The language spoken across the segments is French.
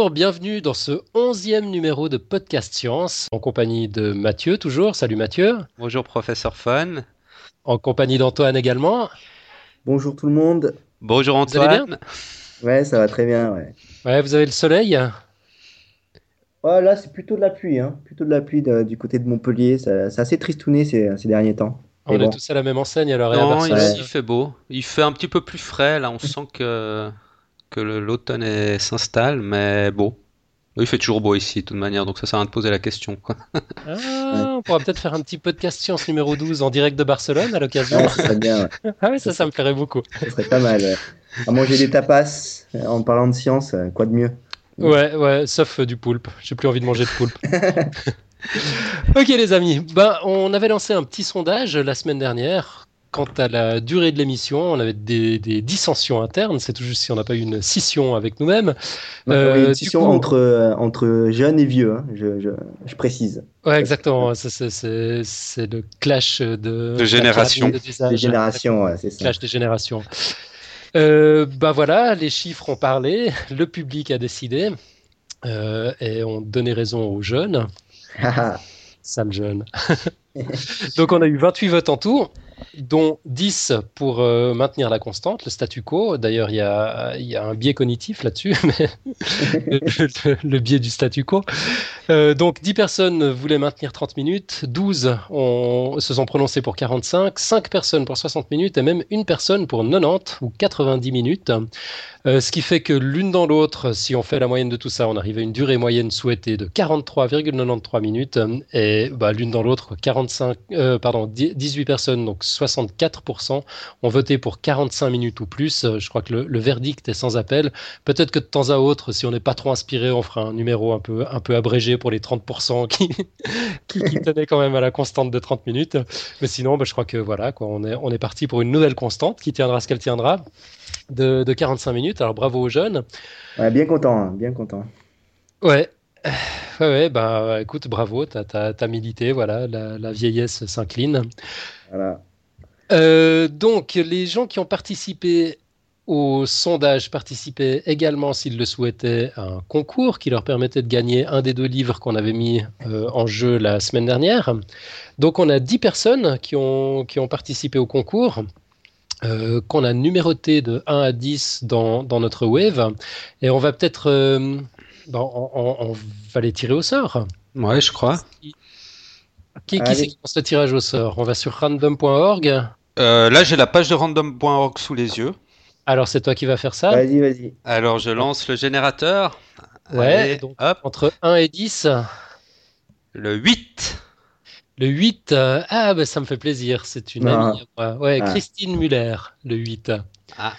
Bonjour, bienvenue dans ce onzième numéro de Podcast Science, en compagnie de Mathieu toujours. Salut Mathieu. Bonjour professeur Fun. En compagnie d'Antoine également. Bonjour tout le monde. Bonjour Antoine. ouais, ça va très bien. Ouais, ouais vous avez le soleil oh, Là, c'est plutôt de la pluie. Hein. Plutôt de la pluie du côté de Montpellier. C'est assez tristouné ces, ces derniers temps. On est tous à la même enseigne alors. Non, ici il fait beau. Il fait un petit peu plus frais. Là, on sent que que l'automne s'installe, mais bon. Il fait toujours beau ici, de toute manière, donc ça sert à rien de poser la question. Quoi. Ah, on pourra peut-être faire un petit podcast science numéro 12 en direct de Barcelone à l'occasion. Ouais, ça serait bien. Ah ça, ça me plairait beaucoup. Ça serait pas mal. À manger des tapas en parlant de science, quoi de mieux? Ouais, ouais, sauf du poulpe. J'ai plus envie de manger de poulpe. ok les amis, ben, on avait lancé un petit sondage la semaine dernière Quant à la durée de l'émission, on avait des, dissensions internes. C'est tout juste si on n'a pas eu une scission avec nous-mêmes. Euh, une scission entre, euh, entre jeunes et vieux, hein, je, je, précise. Ouais, exactement. C'est le clash de, de génération. Des générations, c'est ça. Clash des générations. Euh, bah voilà, les chiffres ont parlé, le public a décidé euh, et ont donné raison aux jeunes. Sale jeune. Donc on a eu 28 votes en tout dont 10 pour euh, maintenir la constante, le statu quo. D'ailleurs, il y a, un biais cognitif là-dessus, le, biais du statu quo. Euh, donc 10 personnes voulaient maintenir 30 minutes, 12 se sont prononcées pour 45, 5 personnes pour 60 minutes et même une personne pour 90 ou 90 minutes. Euh, ce qui fait que l'une dans l'autre, si on fait la moyenne de tout ça, on arrive à une durée moyenne souhaitée de 43,93 minutes et bah, l'une dans l'autre, 45, pardon, 18 personnes, donc 64% ont voté pour 45 minutes ou plus. Euh, je crois que le, verdict est sans appel. Peut-être que de temps à autre, si on n'est pas trop inspiré, on fera un numéro un peu abrégé pour les 30% qui, qui, tenaient quand même à la constante de 30 minutes. Mais sinon, bah, je crois que voilà, quoi, on, est, on est parti pour une nouvelle constante qui tiendra ce qu'elle tiendra. De, 45 minutes. Alors bravo aux jeunes. bien content, hein, bien content. Ouais, Ouais, ouais, bah écoute, bravo, t'as as, milité, voilà, la, la vieillesse s'incline. Voilà. Euh, donc, les gens qui ont participé au sondage participaient également, s'ils le souhaitaient, à un concours qui leur permettait de gagner un des deux livres qu'on avait mis euh, en jeu la semaine dernière. Donc, on a 10 personnes qui ont, qui ont participé au concours. Euh, qu'on a numéroté de 1 à 10 dans, dans notre wave. Et on va peut-être. on, va les tirer au sort. Ouais, je crois. Qui, qui c'est qui lance le tirage au sort? On va sur random.org. Euh, là, j'ai la page de random.org sous les yeux. Alors, c'est toi qui vas faire ça Vas-y, vas-y. Alors, je lance le générateur. Ouais, donc, hop. entre 1 et 10. Le 8. Le 8, euh, ah, bah, ça me fait plaisir, c'est une amie Ouais, ah. Christine Muller, le 8. Ah.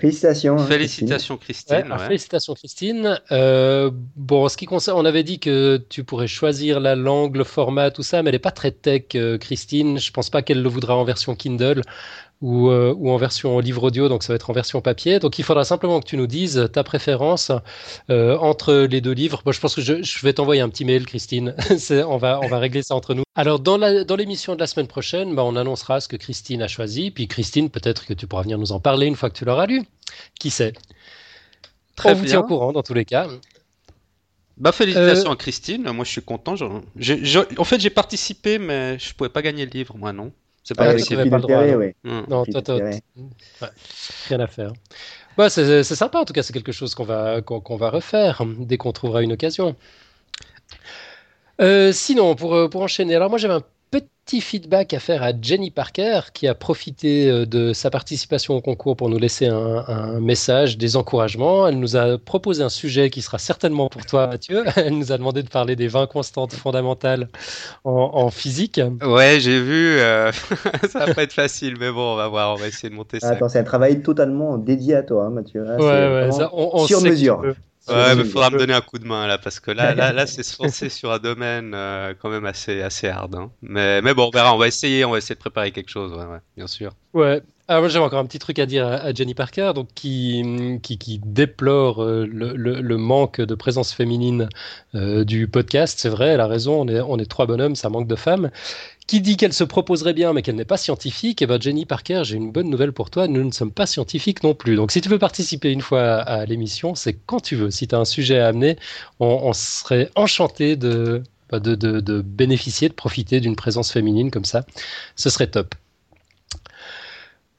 félicitations. Hein, félicitations, Christine. Félicitations, Christine. Euh, bon, ce qui concerne, on avait dit que tu pourrais choisir la langue, le format, tout ça, mais elle n'est pas très tech, euh, Christine. Je pense pas qu'elle le voudra en version Kindle ou, euh, ou, en version livre audio, donc ça va être en version papier. Donc il faudra simplement que tu nous dises ta préférence euh, entre les deux livres. Bon, je pense que je, je vais t'envoyer un petit mail, Christine. on, va, on va régler ça entre nous. Alors dans l'émission dans de la semaine prochaine, bah, on annoncera ce que Christine a choisi. Puis Christine, peut-être que tu pourras venir nous en parler une fois que tu l'auras lu. Qui sait? Très on vous tient au courant dans tous les cas. Bah félicitations euh, à Christine, moi je suis content. en fait j'ai participé mais je pouvais pas gagner le livre, moi non. C'est pas ah, pas le droit. Non, toi, toi, rien à faire. Bah, c'est sympa, en tout cas, c'est quelque chose qu'on va, qu'on va refaire dès qu'on trouvera une occasion. Euh, sinon, pour, pour enchaîner, alors moi j'avais un petit feedback à faire à Jenny Parker qui a profité euh, de sa participation au concours pour nous laisser un, message, des encouragements. Elle nous a proposé un sujet qui sera certainement pour toi, Mathieu. Elle nous a demandé de parler des 20 constantes fondamentales en, physique. Ouais, j'ai vu. Euh, ça va pas être facile, mais bon, on va voir. On va essayer de monter ça. Attends, c'est un travail totalement dédié à toi, hein, Mathieu. ouais, ouais, on, sur mesure. Ouais, mais faudra me donner un coup de main là, parce que là, là, là c'est se lancer sur un domaine euh, quand même assez, assez hard. Hein. Mais, mais bon, on verra, on va essayer, on va essayer de préparer quelque chose, ouais, ouais bien sûr. Ouais. Ah, moi j'avais encore un petit truc à dire à, Jenny Parker, donc qui, qui, déplore euh, le, manque de présence féminine euh, du podcast. C'est vrai, elle a raison, on est, on est trois bonhommes, ça manque de femmes. Qui dit qu'elle se proposerait bien mais qu'elle n'est pas scientifique, et eh ben Jenny Parker, j'ai une bonne nouvelle pour toi, nous ne sommes pas scientifiques non plus. Donc si tu veux participer une fois à, l'émission, c'est quand tu veux. Si tu as un sujet à amener, on, serait enchanté de, bah, de, de, de bénéficier, de profiter d'une présence féminine comme ça. Ce serait top.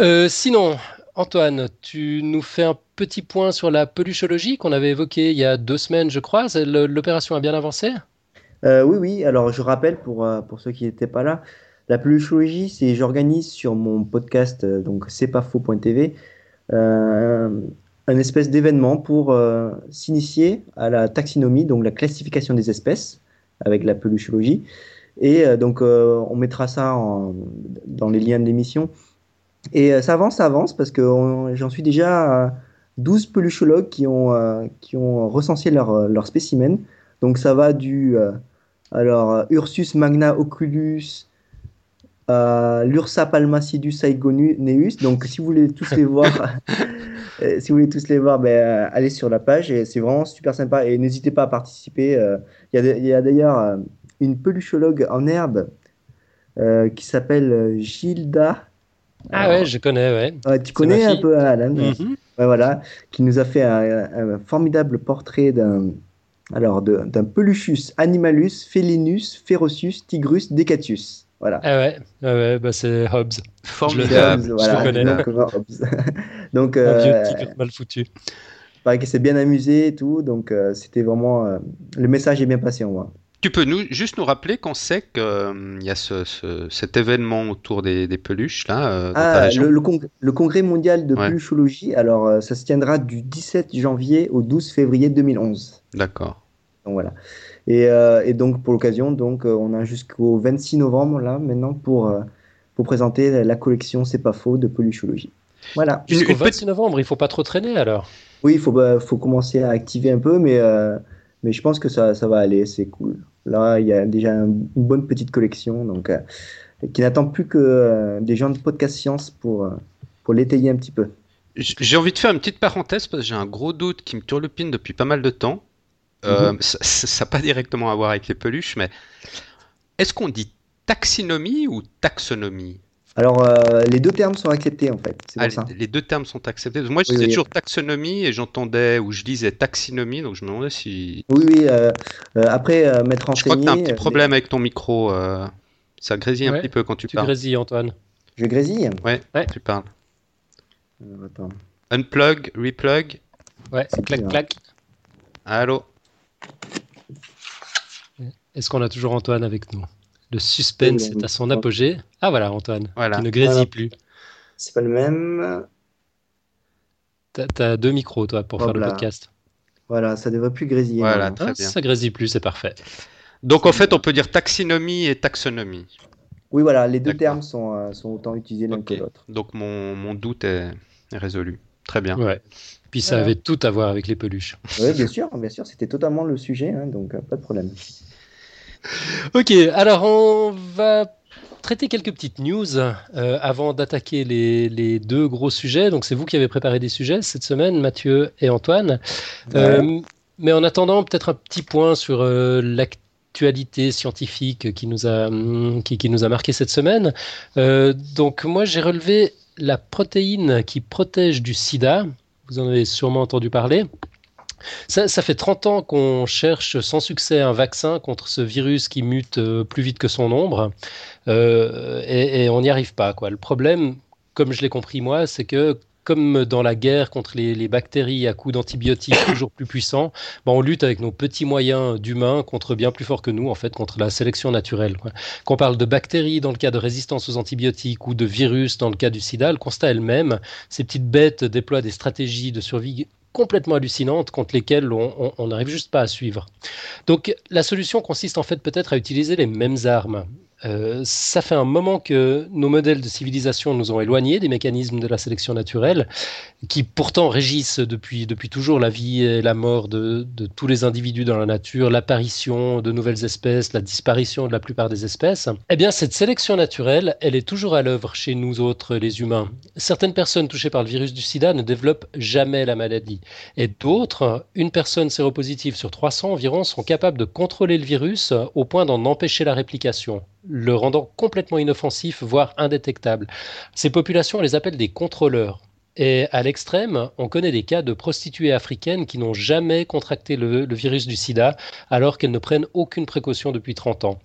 Euh, sinon, Antoine, tu nous fais un petit point sur la peluchologie qu'on avait évoquée il y a deux semaines, je crois. L'opération a bien avancé euh, Oui, oui. Alors, je rappelle pour, euh, pour ceux qui n'étaient pas là, la peluchologie, c'est j'organise sur mon podcast, donc c'est pas faux.tv, un espèce d'événement pour s'initier à la taxinomie, donc la classification des espèces avec la peluchologie. Et donc, on mettra ça dans les liens de l'émission. Et euh, ça avance, ça avance, parce que j'en suis déjà à 12 peluchologues qui ont, euh, qui ont recensé leurs euh, leur spécimens. Donc ça va du alors, Ursus magna oculus, l'Ursa palmacidus saigoneus. Donc si vous voulez tous les voir, si vous voulez tous les voir, ben, allez sur la page et c'est vraiment super sympa. Et n'hésitez pas à participer. Il y a d'ailleurs une peluchologue en herbe qui s'appelle Gilda ah ouais, je connais, ouais. tu connais un peu Alan. Mhm. voilà, qui nous a fait un, formidable portrait d'un alors d'un peluchus animalus felinus ferocius tigrus decatus. Voilà. Ah ouais, ah ouais bah c'est Hobbes. Formidable. Je, voilà, je connais. Donc, Hobbes. donc un vieux euh, tigre mal foutu. Pareil qu'il s'est bien amusé et tout, donc euh, c'était vraiment euh, le message est bien passé en moi. Tu peux nous, juste nous rappeler quand c'est qu'il euh, y a ce, cet événement autour des, peluches là euh, ah, le, congrès mondial de peluchologie, alors euh, ça se tiendra du 17 janvier au 12 février 2011. D'accord. Donc voilà. Et, donc pour l'occasion, donc on a jusqu'au 26 novembre là maintenant pour pour présenter la collection C'est pas faux de peluchologie. Voilà. Jusqu'au 26 novembre, il faut pas trop traîner alors. Oui, il faut bah, faut commencer à activer un peu, mais mais je pense que ça, ça va aller, c'est cool. Là, il y a déjà une bonne petite collection, donc euh, qui n'attend plus que euh, des gens de podcast science pour, euh, pour l'étayer un petit peu. J'ai envie de faire une petite parenthèse parce que j'ai un gros doute qui me turlupine depuis pas mal de temps. Mhm. Ça n'a pas directement à voir avec les peluches, mais est-ce qu'on dit taxinomie ou taxonomie? Alors, euh, les deux termes sont acceptés en fait. Ah, les, deux termes sont acceptés. Moi, je disais toujours taxonomie et j'entendais ou je disais taxinomie, donc je me demandais si. Oui, oui. Euh, euh, après, mettre en Je crois que tu as un petit problème avec ton micro. ça grésille un petit peu quand tu, tu parles. Tu grésilles, Antoine. Je grésille ouais, ouais, tu parles. attends. Unplug, replug. Ouais, clac, clac. Allô? Est-ce qu'on a toujours Antoine avec nous? Le suspense est à son apogée. Ah voilà, Antoine, voilà. ne grésille plus. C'est pas le même. T'as as deux micros, toi, pour faire le podcast. Voilà, ça devrait plus grésiller. Voilà, très ah, bien. Ça grésille plus, c'est parfait. Donc en fait, on peut dire taxinomie et taxonomie. Oui, voilà, les deux termes sont, euh, sont autant utilisés l'un que l'autre. Donc mon, mon doute est, résolu. Très bien. Ouais. Puis ça avait tout à voir avec les peluches. Oui, bien sûr, bien sûr, c'était totalement le sujet, hein, donc euh, pas de problème. ok, alors on va traiter quelques petites news euh, avant d'attaquer les, deux gros sujets. Donc c'est vous qui avez préparé des sujets cette semaine, Mathieu et Antoine. Euh, mais en attendant, peut-être un petit point sur euh, l'actualité scientifique qui nous a hum, qui, qui, nous a marqué cette semaine. donc moi j'ai relevé la protéine qui protège du sida. Vous en avez sûrement entendu parler. Ça, fait 30 ans qu'on cherche sans succès un vaccin contre ce virus qui mute euh, plus vite que son ombre euh, et, on n'y arrive pas. Quoi. Le problème, comme je l'ai compris moi, c'est que comme dans la guerre contre les, bactéries à coups d'antibiotiques toujours plus puissants, ben, on lutte avec nos petits moyens d'humains contre bien plus fort que nous, en fait, contre la sélection naturelle. Qu'on parle de bactéries dans le cas de résistance aux antibiotiques ou de virus dans le cas du sida, le constat est le même. Ces petites bêtes déploient des stratégies de survie complètement hallucinantes contre lesquelles on n'arrive juste pas à suivre. Donc la solution consiste en fait peut-être à utiliser les mêmes armes. Euh, ça fait un moment que nos modèles de civilisation nous ont éloignés des mécanismes de la sélection naturelle, qui pourtant régissent depuis, depuis toujours la vie et la mort de, de tous les individus dans la nature, l'apparition de nouvelles espèces, la disparition de la plupart des espèces. Eh bien, cette sélection naturelle, elle est toujours à l'œuvre chez nous autres, les humains. Certaines personnes touchées par le virus du sida ne développent jamais la maladie. Et d'autres, une personne séropositive sur 300 environ, sont capables de contrôler le virus au point d'en empêcher la réplication le rendant complètement inoffensif, voire indétectable. Ces populations, on les appelle des contrôleurs. Et à l'extrême, on connaît des cas de prostituées africaines qui n'ont jamais contracté le, virus du sida alors qu'elles ne prennent aucune précaution depuis 30 ans.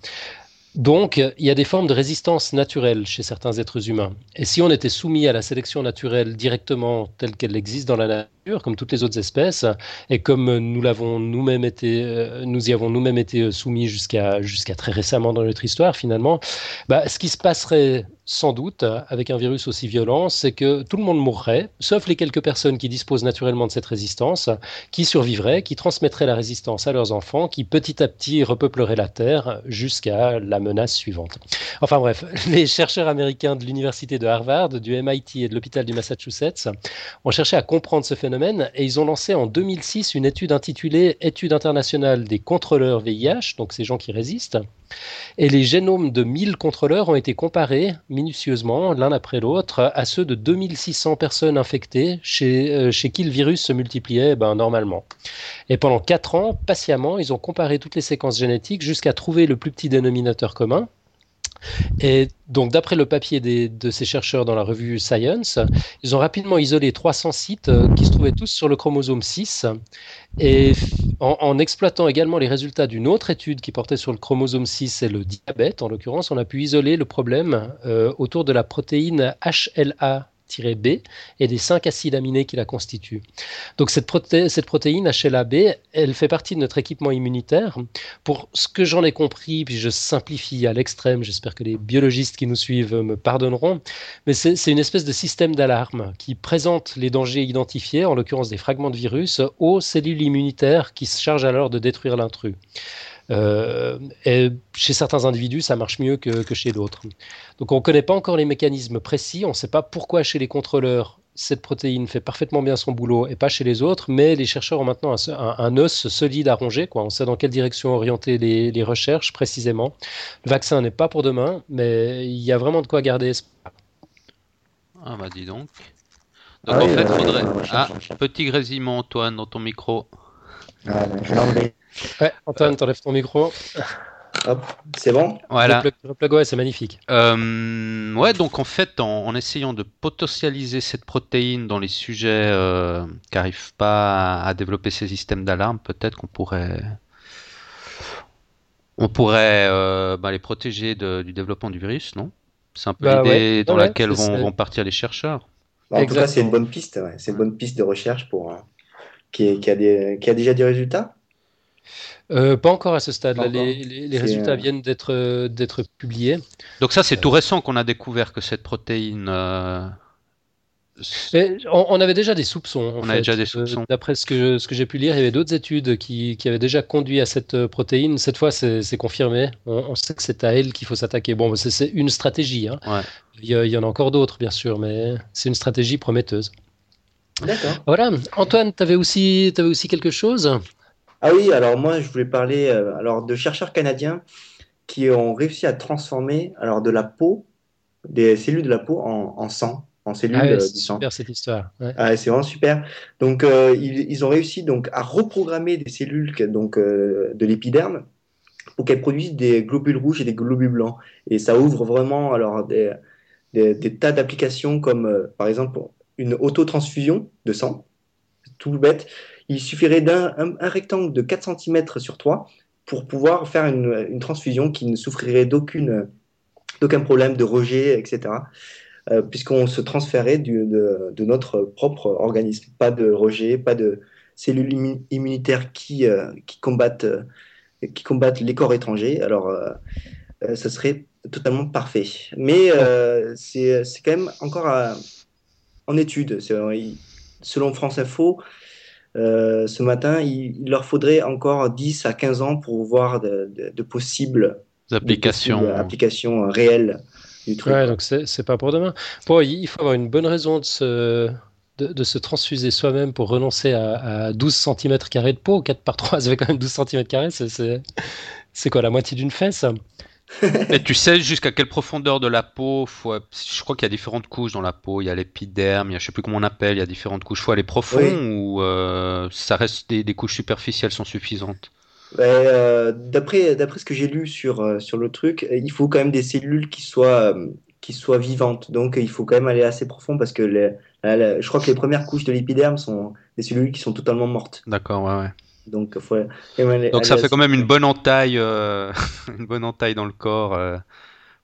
Donc, il y a des formes de résistance naturelle chez certains êtres humains. Et si on était soumis à la sélection naturelle directement telle qu'elle existe dans la comme toutes les autres espèces, et comme nous l'avons nous-mêmes été, euh, nous y avons nous-mêmes été soumis jusqu'à jusqu'à très récemment dans notre histoire, finalement, bah, ce qui se passerait sans doute, avec un virus aussi violent, c'est que tout le monde mourrait, sauf les quelques personnes qui disposent naturellement de cette résistance, qui survivraient, qui transmettraient la résistance à leurs enfants, qui petit à petit repeupleraient la Terre jusqu'à la menace suivante. Enfin bref, les chercheurs américains de l'université de Harvard, du MIT et de l'hôpital du Massachusetts ont cherché à comprendre ce phénomène et ils ont lancé en 2006 une étude intitulée Étude internationale des contrôleurs VIH, donc ces gens qui résistent. Et les génomes de 1000 contrôleurs ont été comparés minutieusement l'un après l'autre à ceux de 2600 personnes infectées chez, euh, chez qui le virus se multipliait ben, normalement. Et pendant 4 ans, patiemment, ils ont comparé toutes les séquences génétiques jusqu'à trouver le plus petit dénominateur commun. Et donc, d'après le papier de ces chercheurs dans la revue Science, ils ont rapidement isolé 300 sites euh, qui se trouvaient tous sur le chromosome 6. Et en, exploitant également les résultats d'une autre étude qui portait sur le chromosome 6 et le diabète, en l'occurrence, on a pu isoler le problème euh, autour de la protéine HLA B et des cinq acides aminés qui la constituent. Donc cette, cette protéine HLA-B, elle fait partie de notre équipement immunitaire. Pour ce que j'en ai compris, puis je simplifie à l'extrême, j'espère que les biologistes qui nous suivent me pardonneront, mais c'est une espèce de système d'alarme qui présente les dangers identifiés, en l'occurrence des fragments de virus, aux cellules immunitaires qui se chargent alors de détruire l'intrus. Euh, et chez certains individus, ça marche mieux que, chez d'autres. Donc on ne connaît pas encore les mécanismes précis, on ne sait pas pourquoi chez les contrôleurs cette protéine fait parfaitement bien son boulot et pas chez les autres, mais les chercheurs ont maintenant un, os solide à ronger. Quoi. On sait dans quelle direction orienter les, recherches précisément. Le vaccin n'est pas pour demain, mais il y a vraiment de quoi garder espoir. Ah bah dis donc. Donc ah en fait, faudrait... Ah, petit grésillement Antoine dans ton micro. Ah, je Ouais, Antoine, t'enlèves ton micro. Hop, c'est bon? Voilà. ouais, c'est magnifique. Euh, ouais, donc en fait, en, essayant de potentialiser cette protéine dans les sujets euh, qui n'arrivent pas à, développer ces systèmes d'alarme, peut-être qu'on pourrait, on pourrait euh, bah, les protéger du développement du virus, non? C'est un peu bah l'idée dans laquelle vont, partir les chercheurs. Bah, en tout cas, c'est une bonne piste. C'est une bonne piste de recherche pour qui, qui, a des, qui a déjà des résultats? Euh, pas encore à ce stade. Là, les, résultats euh, viennent d'être euh, d'être publiés. Donc ça, c'est tout récent qu'on a découvert que cette protéine. on, avait déjà des soupçons. on avait déjà des soupçons. D'après ce que, ce que j'ai pu lire, il y avait d'autres études qui, qui, avaient déjà conduit à cette protéine. Cette fois, c'est confirmé. On, sait que c'est à elle qu'il faut s'attaquer. Bon, c'est une stratégie. Hein. Il, y y, en a encore d'autres, bien sûr, mais c'est une stratégie prometteuse. D'accord. Voilà. Antoine, tu avais, aussi, avais aussi quelque chose? Ah oui, alors moi je voulais parler euh, alors de chercheurs canadiens qui ont réussi à transformer alors de la peau, des cellules de la peau en, sang, en cellules ah euh, du sang. Super cette histoire. Ah, c'est vraiment super. Donc euh, ils, ont réussi donc à reprogrammer des cellules donc de l'épiderme pour qu'elles produisent des globules rouges et des globules blancs. Et ça ouvre vraiment alors des, des, des tas d'applications comme par exemple une autotransfusion de sang, tout bête il suffirait d'un un, rectangle de 4 cm sur 3 pour pouvoir faire une, transfusion qui ne souffrirait d'aucune d'aucun problème de rejet, etc. Euh, puisqu'on se transférait de, notre propre organisme. Pas de rejet, pas de cellules immunitaires qui, euh, qui, combattent, euh, qui combattent les corps étrangers. Alors, ça serait totalement parfait. Mais c'est quand même encore en étude. Selon France Info, euh, ce matin, il, leur faudrait encore 10 à 15 ans pour voir de, possibles applications, applications réelles du truc. Ouais, donc c'est pas pour demain. Bon, il faut avoir une bonne raison de se, de, se transfuser soi-même pour renoncer à, 12 cm de peau. 4 par 3, ça fait quand même 12 cm. C'est quoi, la moitié d'une fesse? Et tu sais jusqu'à quelle profondeur de la peau faut... Je crois qu'il y a différentes couches dans la peau. Il y a l'épiderme, il y a, je sais plus comment on appelle, il y a différentes couches. Faut aller profond ou euh, ça reste des, couches superficielles sont suffisantes? Euh, D'après ce que j'ai lu sur, euh, sur le truc, il faut quand même des cellules qui soient, qui soient vivantes. Donc il faut quand même aller assez profond parce que les, je crois que les premières couches de l'épiderme sont des cellules qui sont totalement mortes. D'accord, ouais, ouais. Donc, Donc ça fait quand même une bonne entaille, euh, une bonne entaille dans le corps euh,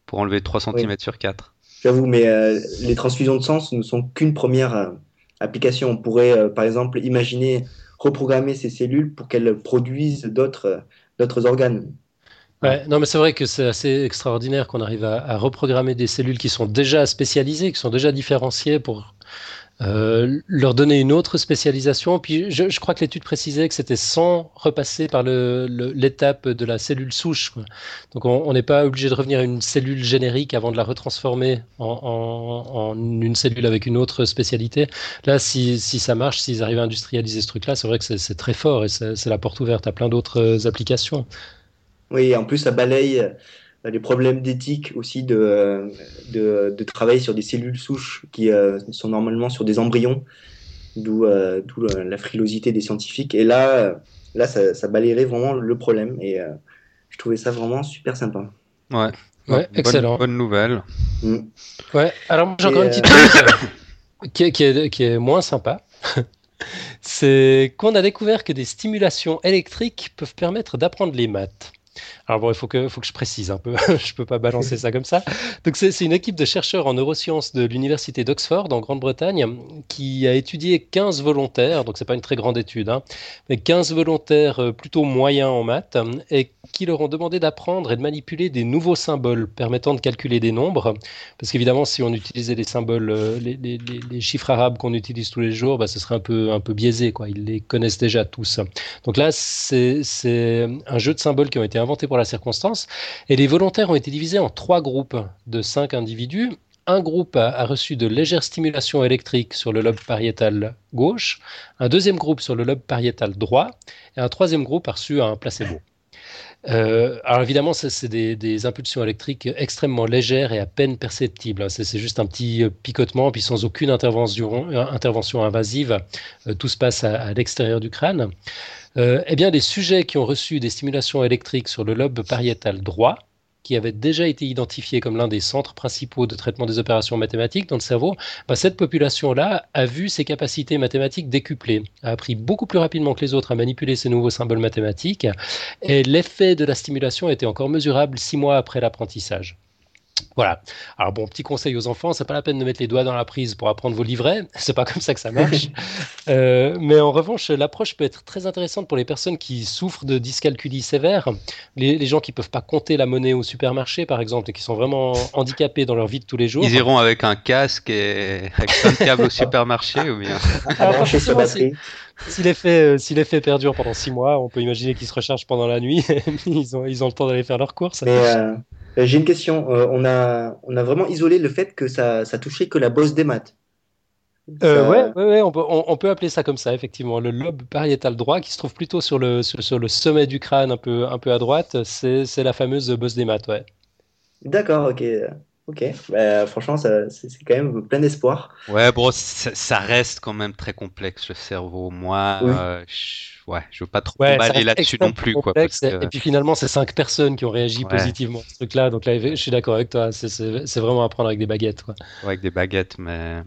pour enlever 3 cm sur 4. J'avoue, mais euh, les transfusions de sang ne sont qu'une première application. On pourrait, par exemple, imaginer reprogrammer ces cellules pour qu'elles produisent d'autres d'autres organes. Ouais, non, mais c'est vrai que c'est assez extraordinaire qu'on arrive à, à, reprogrammer des cellules qui sont déjà spécialisées, qui sont déjà différenciées pour euh, leur donner une autre spécialisation. Puis je, crois que l'étude précisait que c'était sans repasser par l'étape le, de la cellule souche. Donc on n'est pas obligé de revenir à une cellule générique avant de la retransformer en, en, en une cellule avec une autre spécialité. Là, si, si ça marche, s'ils arrivent à industrialiser ce truc-là, c'est vrai que c'est très fort et c'est la porte ouverte à plein d'autres applications. Oui, en plus, ça balaye les problèmes d'éthique aussi de, de, de, travailler sur des cellules souches qui euh, sont normalement sur des embryons, d'où euh, la frilosité des scientifiques. Et là, là ça, ça balayerait vraiment le problème et euh, je trouvais ça vraiment super sympa. Ouais, ouais excellent. Bonne nouvelle. Mm. Ouais, alors j'ai encore une petite chose qui, qui, est, qui est moins sympa. C'est qu'on a découvert que des stimulations électriques peuvent permettre d'apprendre les maths. Alors bon, il faut que, je précise un peu, je peux pas balancer ça comme ça. Donc c'est une équipe de chercheurs en neurosciences de l'université d'Oxford en Grande-Bretagne qui a étudié 15 volontaires, donc c'est pas une très grande étude, hein, mais 15 volontaires euh, plutôt moyens en maths et qui leur ont demandé d'apprendre et de manipuler des nouveaux symboles permettant de calculer des nombres. Parce qu'évidemment, si on utilisait les symboles, euh, les, chiffres arabes qu'on utilise tous les jours, bah, ce serait un peu, un peu biaisé, quoi. Ils les connaissent déjà tous. Donc là, c'est un jeu de symboles qui ont été inventés pour la circonstance. Et les volontaires ont été divisés en trois groupes de cinq individus. Un groupe a, reçu de légères stimulations électriques sur le lobe pariétal gauche, un deuxième groupe sur le lobe pariétal droit, et un troisième groupe a reçu un placebo. Euh, alors évidemment, c'est des, impulsions électriques extrêmement légères et à peine perceptibles. C'est juste un petit euh, picotement, puis sans aucune intervention, euh, invasive. tout se passe à l'extérieur du crâne. Eh bien, les sujets qui ont reçu des stimulations électriques sur le lobe pariétal droit, qui avait déjà été identifié comme l'un des centres principaux de traitement des opérations mathématiques dans le cerveau, bah, cette population-là a vu ses capacités mathématiques décuplées, a appris beaucoup plus rapidement que les autres à manipuler ces nouveaux symboles mathématiques, et l'effet de la stimulation était encore mesurable six mois après l'apprentissage. Voilà. Alors bon, petit conseil aux enfants, c'est pas la peine de mettre les doigts dans la prise pour apprendre vos livrets. C'est pas comme ça que ça marche. euh, mais en revanche, l'approche peut être très intéressante pour les personnes qui souffrent de dyscalculie sévère, les, gens qui peuvent pas compter la monnaie au supermarché, par exemple, et qui sont vraiment handicapés dans leur vie de tous les jours. Ils iront avec un casque et avec un câble au supermarché ou bien. Alors, si, si l'effet si l'effet perdure pendant six mois, on peut imaginer qu'ils se rechargent pendant la nuit. ils ont ils ont le temps d'aller faire leurs courses. Mais euh, euh, j'ai une question. Euh, on, a, on a vraiment isolé le fait que ça, ça touchait que la bosse des maths. Euh, ouais, ouais, on, peut, on, peut, appeler ça comme ça, effectivement. Le lobe pariétal droit, qui se trouve plutôt sur le, sur, le sommet du crâne, un peu, un peu à droite, c'est la fameuse bosse des maths, ouais. D'accord, ok. Ok, bah, franchement, c'est quand même plein d'espoir. Ouais, bon, ça, reste quand même très complexe le cerveau. Moi, ouais, je veux pas trop ouais, là-dessus non plus. Quoi, Et puis finalement, c'est cinq personnes qui ont réagi positivement à ce truc-là. Donc là, je suis d'accord avec toi. C'est vraiment à prendre avec des baguettes. Quoi. Ouais, avec des baguettes, mais.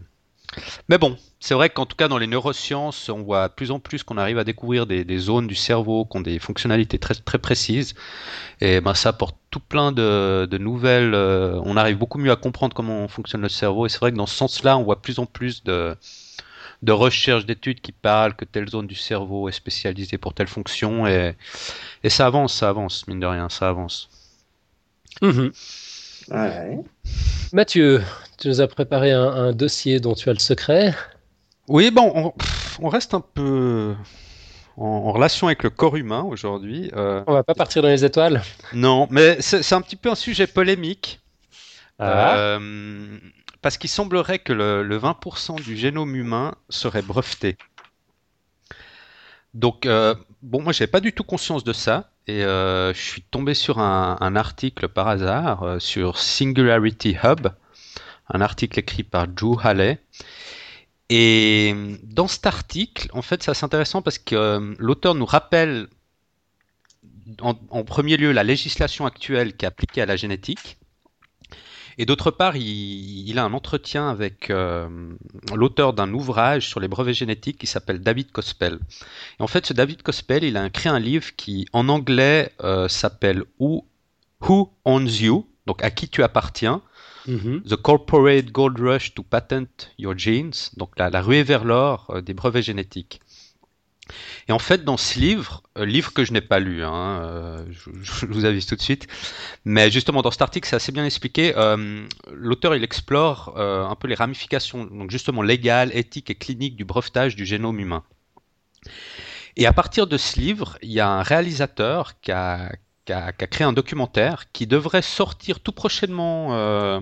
Mais bon, c'est vrai qu'en tout cas dans les neurosciences, on voit de plus en plus qu'on arrive à découvrir des, zones du cerveau qui ont des fonctionnalités très, très précises. Et ben, ça apporte tout plein de, de nouvelles. Euh, on arrive beaucoup mieux à comprendre comment fonctionne le cerveau. Et c'est vrai que dans ce sens-là, on voit plus en plus de, de recherche d'études qui parlent que telle zone du cerveau est spécialisée pour telle fonction et, et ça avance, ça avance, mine de rien, ça avance. Mhm. Mathieu, tu nous as préparé un, dossier dont tu as le secret. Oui, bon, on, reste un peu en, relation avec le corps humain aujourd'hui. Euh, On va pas partir dans les étoiles. Non, mais c'est un petit peu un sujet polémique. Ah. Euh, parce qu'il semblerait que le, 20% du génome humain serait breveté. Donc, euh, bon, moi, j'avais pas du tout conscience de ça. Et je suis tombé sur un, article par hasard sur Singularity Hub, un article écrit par Drew Halley. Et dans cet article, en fait, c'est assez intéressant parce que euh, l'auteur nous rappelle en, premier lieu la législation actuelle qui est appliquée à la génétique. Et d'autre part, il, a un entretien avec euh, l'auteur d'un ouvrage sur les brevets génétiques qui s'appelle David Cospel. Et en fait, ce David Cospel, il a écrit un livre qui, en anglais, euh, s'appelle Who, Who Owns You, donc à qui tu appartiens, Mhm. The Corporate Gold Rush to Patent Your Genes, donc la, ruée vers l'or euh, des brevets génétiques. Et en fait, dans ce livre, euh, livre que je n'ai pas lu, hein, euh, je, vous avise tout de suite, mais justement dans cet article, c'est assez bien expliqué. L'auteur, il explore un peu les ramifications, donc justement légales, éthiques et cliniques du brevetage du génome humain. Et à partir de ce livre, il y a un réalisateur qui a, créé un documentaire qui devrait sortir tout prochainement, euh,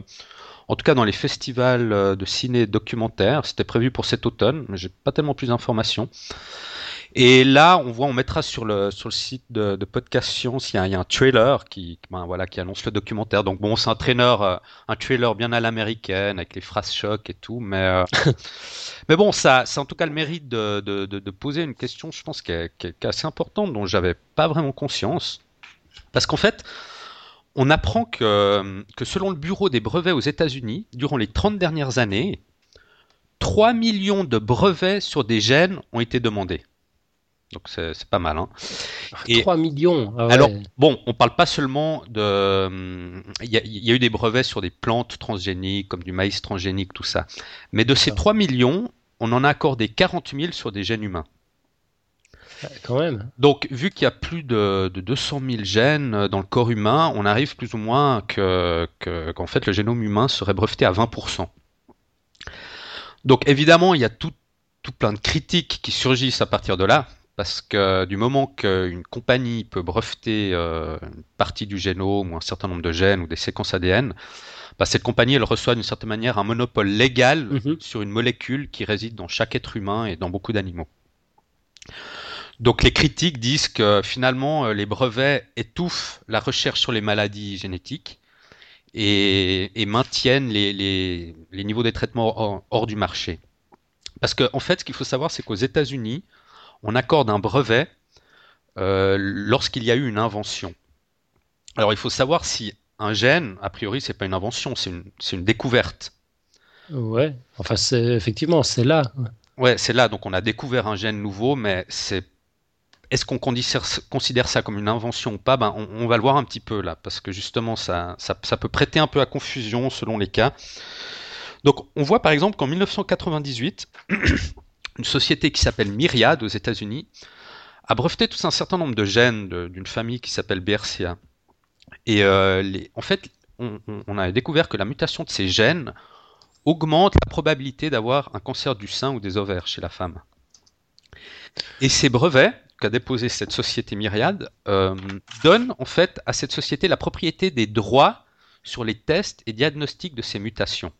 en tout cas dans les festivals euh, de ciné documentaire. C'était prévu pour cet automne, mais j'ai pas tellement plus d'informations. Et là, on voit, on mettra sur le sur le site de, de Podcast Science, il y, a, il y a un trailer qui, ben, voilà, qui annonce le documentaire. Donc bon, c'est un trailer, euh, un trailer bien à l'américaine avec les phrases choc et tout, mais mais bon, ça, c'est en tout cas le mérite de, de, de, poser une question, je pense, qui est, qui est assez importante, dont j'avais pas vraiment conscience. Parce qu'en fait, on apprend que, que, selon le Bureau des brevets aux États-Unis, durant les 30 dernières années, 3 millions de brevets sur des gènes ont été demandés. Donc c'est pas mal. Hein. 3 millions ah Alors, bon, on parle pas seulement de. Il y, a eu des brevets sur des plantes transgéniques, comme du maïs transgénique, tout ça. Mais de ces 3 millions, on en a accordé 40 000 sur des gènes humains. Quand même. Donc, vu qu'il y a plus de, 200 000 gènes dans le corps humain, on arrive plus ou moins que, qu'en fait le génome humain serait breveté à 20%. Donc, évidemment, il y a tout, tout plein de critiques qui surgissent à partir de là, parce que du moment qu'une compagnie peut breveter euh, une partie du génome ou un certain nombre de gènes ou des séquences ADN, bah, cette compagnie elle reçoit d'une certaine manière un monopole légal mhm. sur une molécule qui réside dans chaque être humain et dans beaucoup d'animaux. Donc les critiques disent que finalement euh, les brevets étouffent la recherche sur les maladies génétiques et, maintiennent les, niveaux des traitements hors, du marché. Parce qu'en en fait, ce qu'il faut savoir, c'est qu'aux États-Unis, on accorde un brevet euh, lorsqu'il y a eu une invention. Alors il faut savoir si un gène, a priori, c'est pas une invention, c'est une, une, découverte. Ouais, enfin, c'est effectivement, c'est là. Ouais, c'est là. Donc on a découvert un gène nouveau, mais c'est est-ce qu'on considère ça comme une invention ou pas? Ben, on, va le voir un petit peu là, parce que justement, ça, ça, peut prêter un peu à confusion selon les cas. Donc, on voit par exemple qu'en 1998, une société qui s'appelle Myriad aux États-Unis a breveté tout un certain nombre de gènes d'une famille qui s'appelle BRCA. Et euh, en fait, on, a découvert que la mutation de ces gènes augmente la probabilité d'avoir un cancer du sein ou des ovaires chez la femme. Et ces brevets, qu'a déposé cette société Myriad euh, donne en fait à cette société la propriété des droits sur les tests et diagnostics de ces mutations.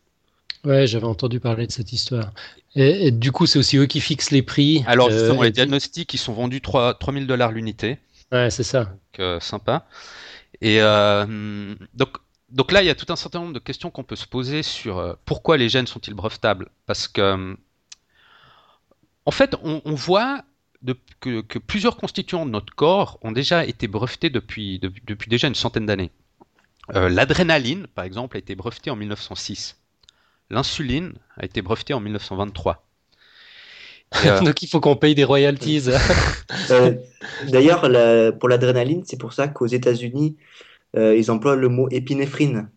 Ouais, j'avais entendu parler de cette histoire. Et, du coup, c'est aussi eux qui fixent les prix. Alors, euh, justement, les diagnostics, ils sont vendus 3, 3000 dollars l'unité. Ouais, c'est ça. Donc, euh, sympa. Et donc, donc là, il y a tout un certain nombre de questions qu'on peut se poser sur pourquoi les gènes sont-ils brevetables? Parce que, en fait, on, on voit que, plusieurs constituants de notre corps ont déjà été brevetés depuis, depuis déjà une centaine d'années. Euh, l'adrénaline, par exemple, a été brevetée en 1906. L'insuline a été brevetée en 1923. Euh, Donc il faut qu'on paye des royalties. Euh, d'ailleurs, pour l'adrénaline, c'est pour ça qu'aux États-Unis, ils emploient le mot épinéphrine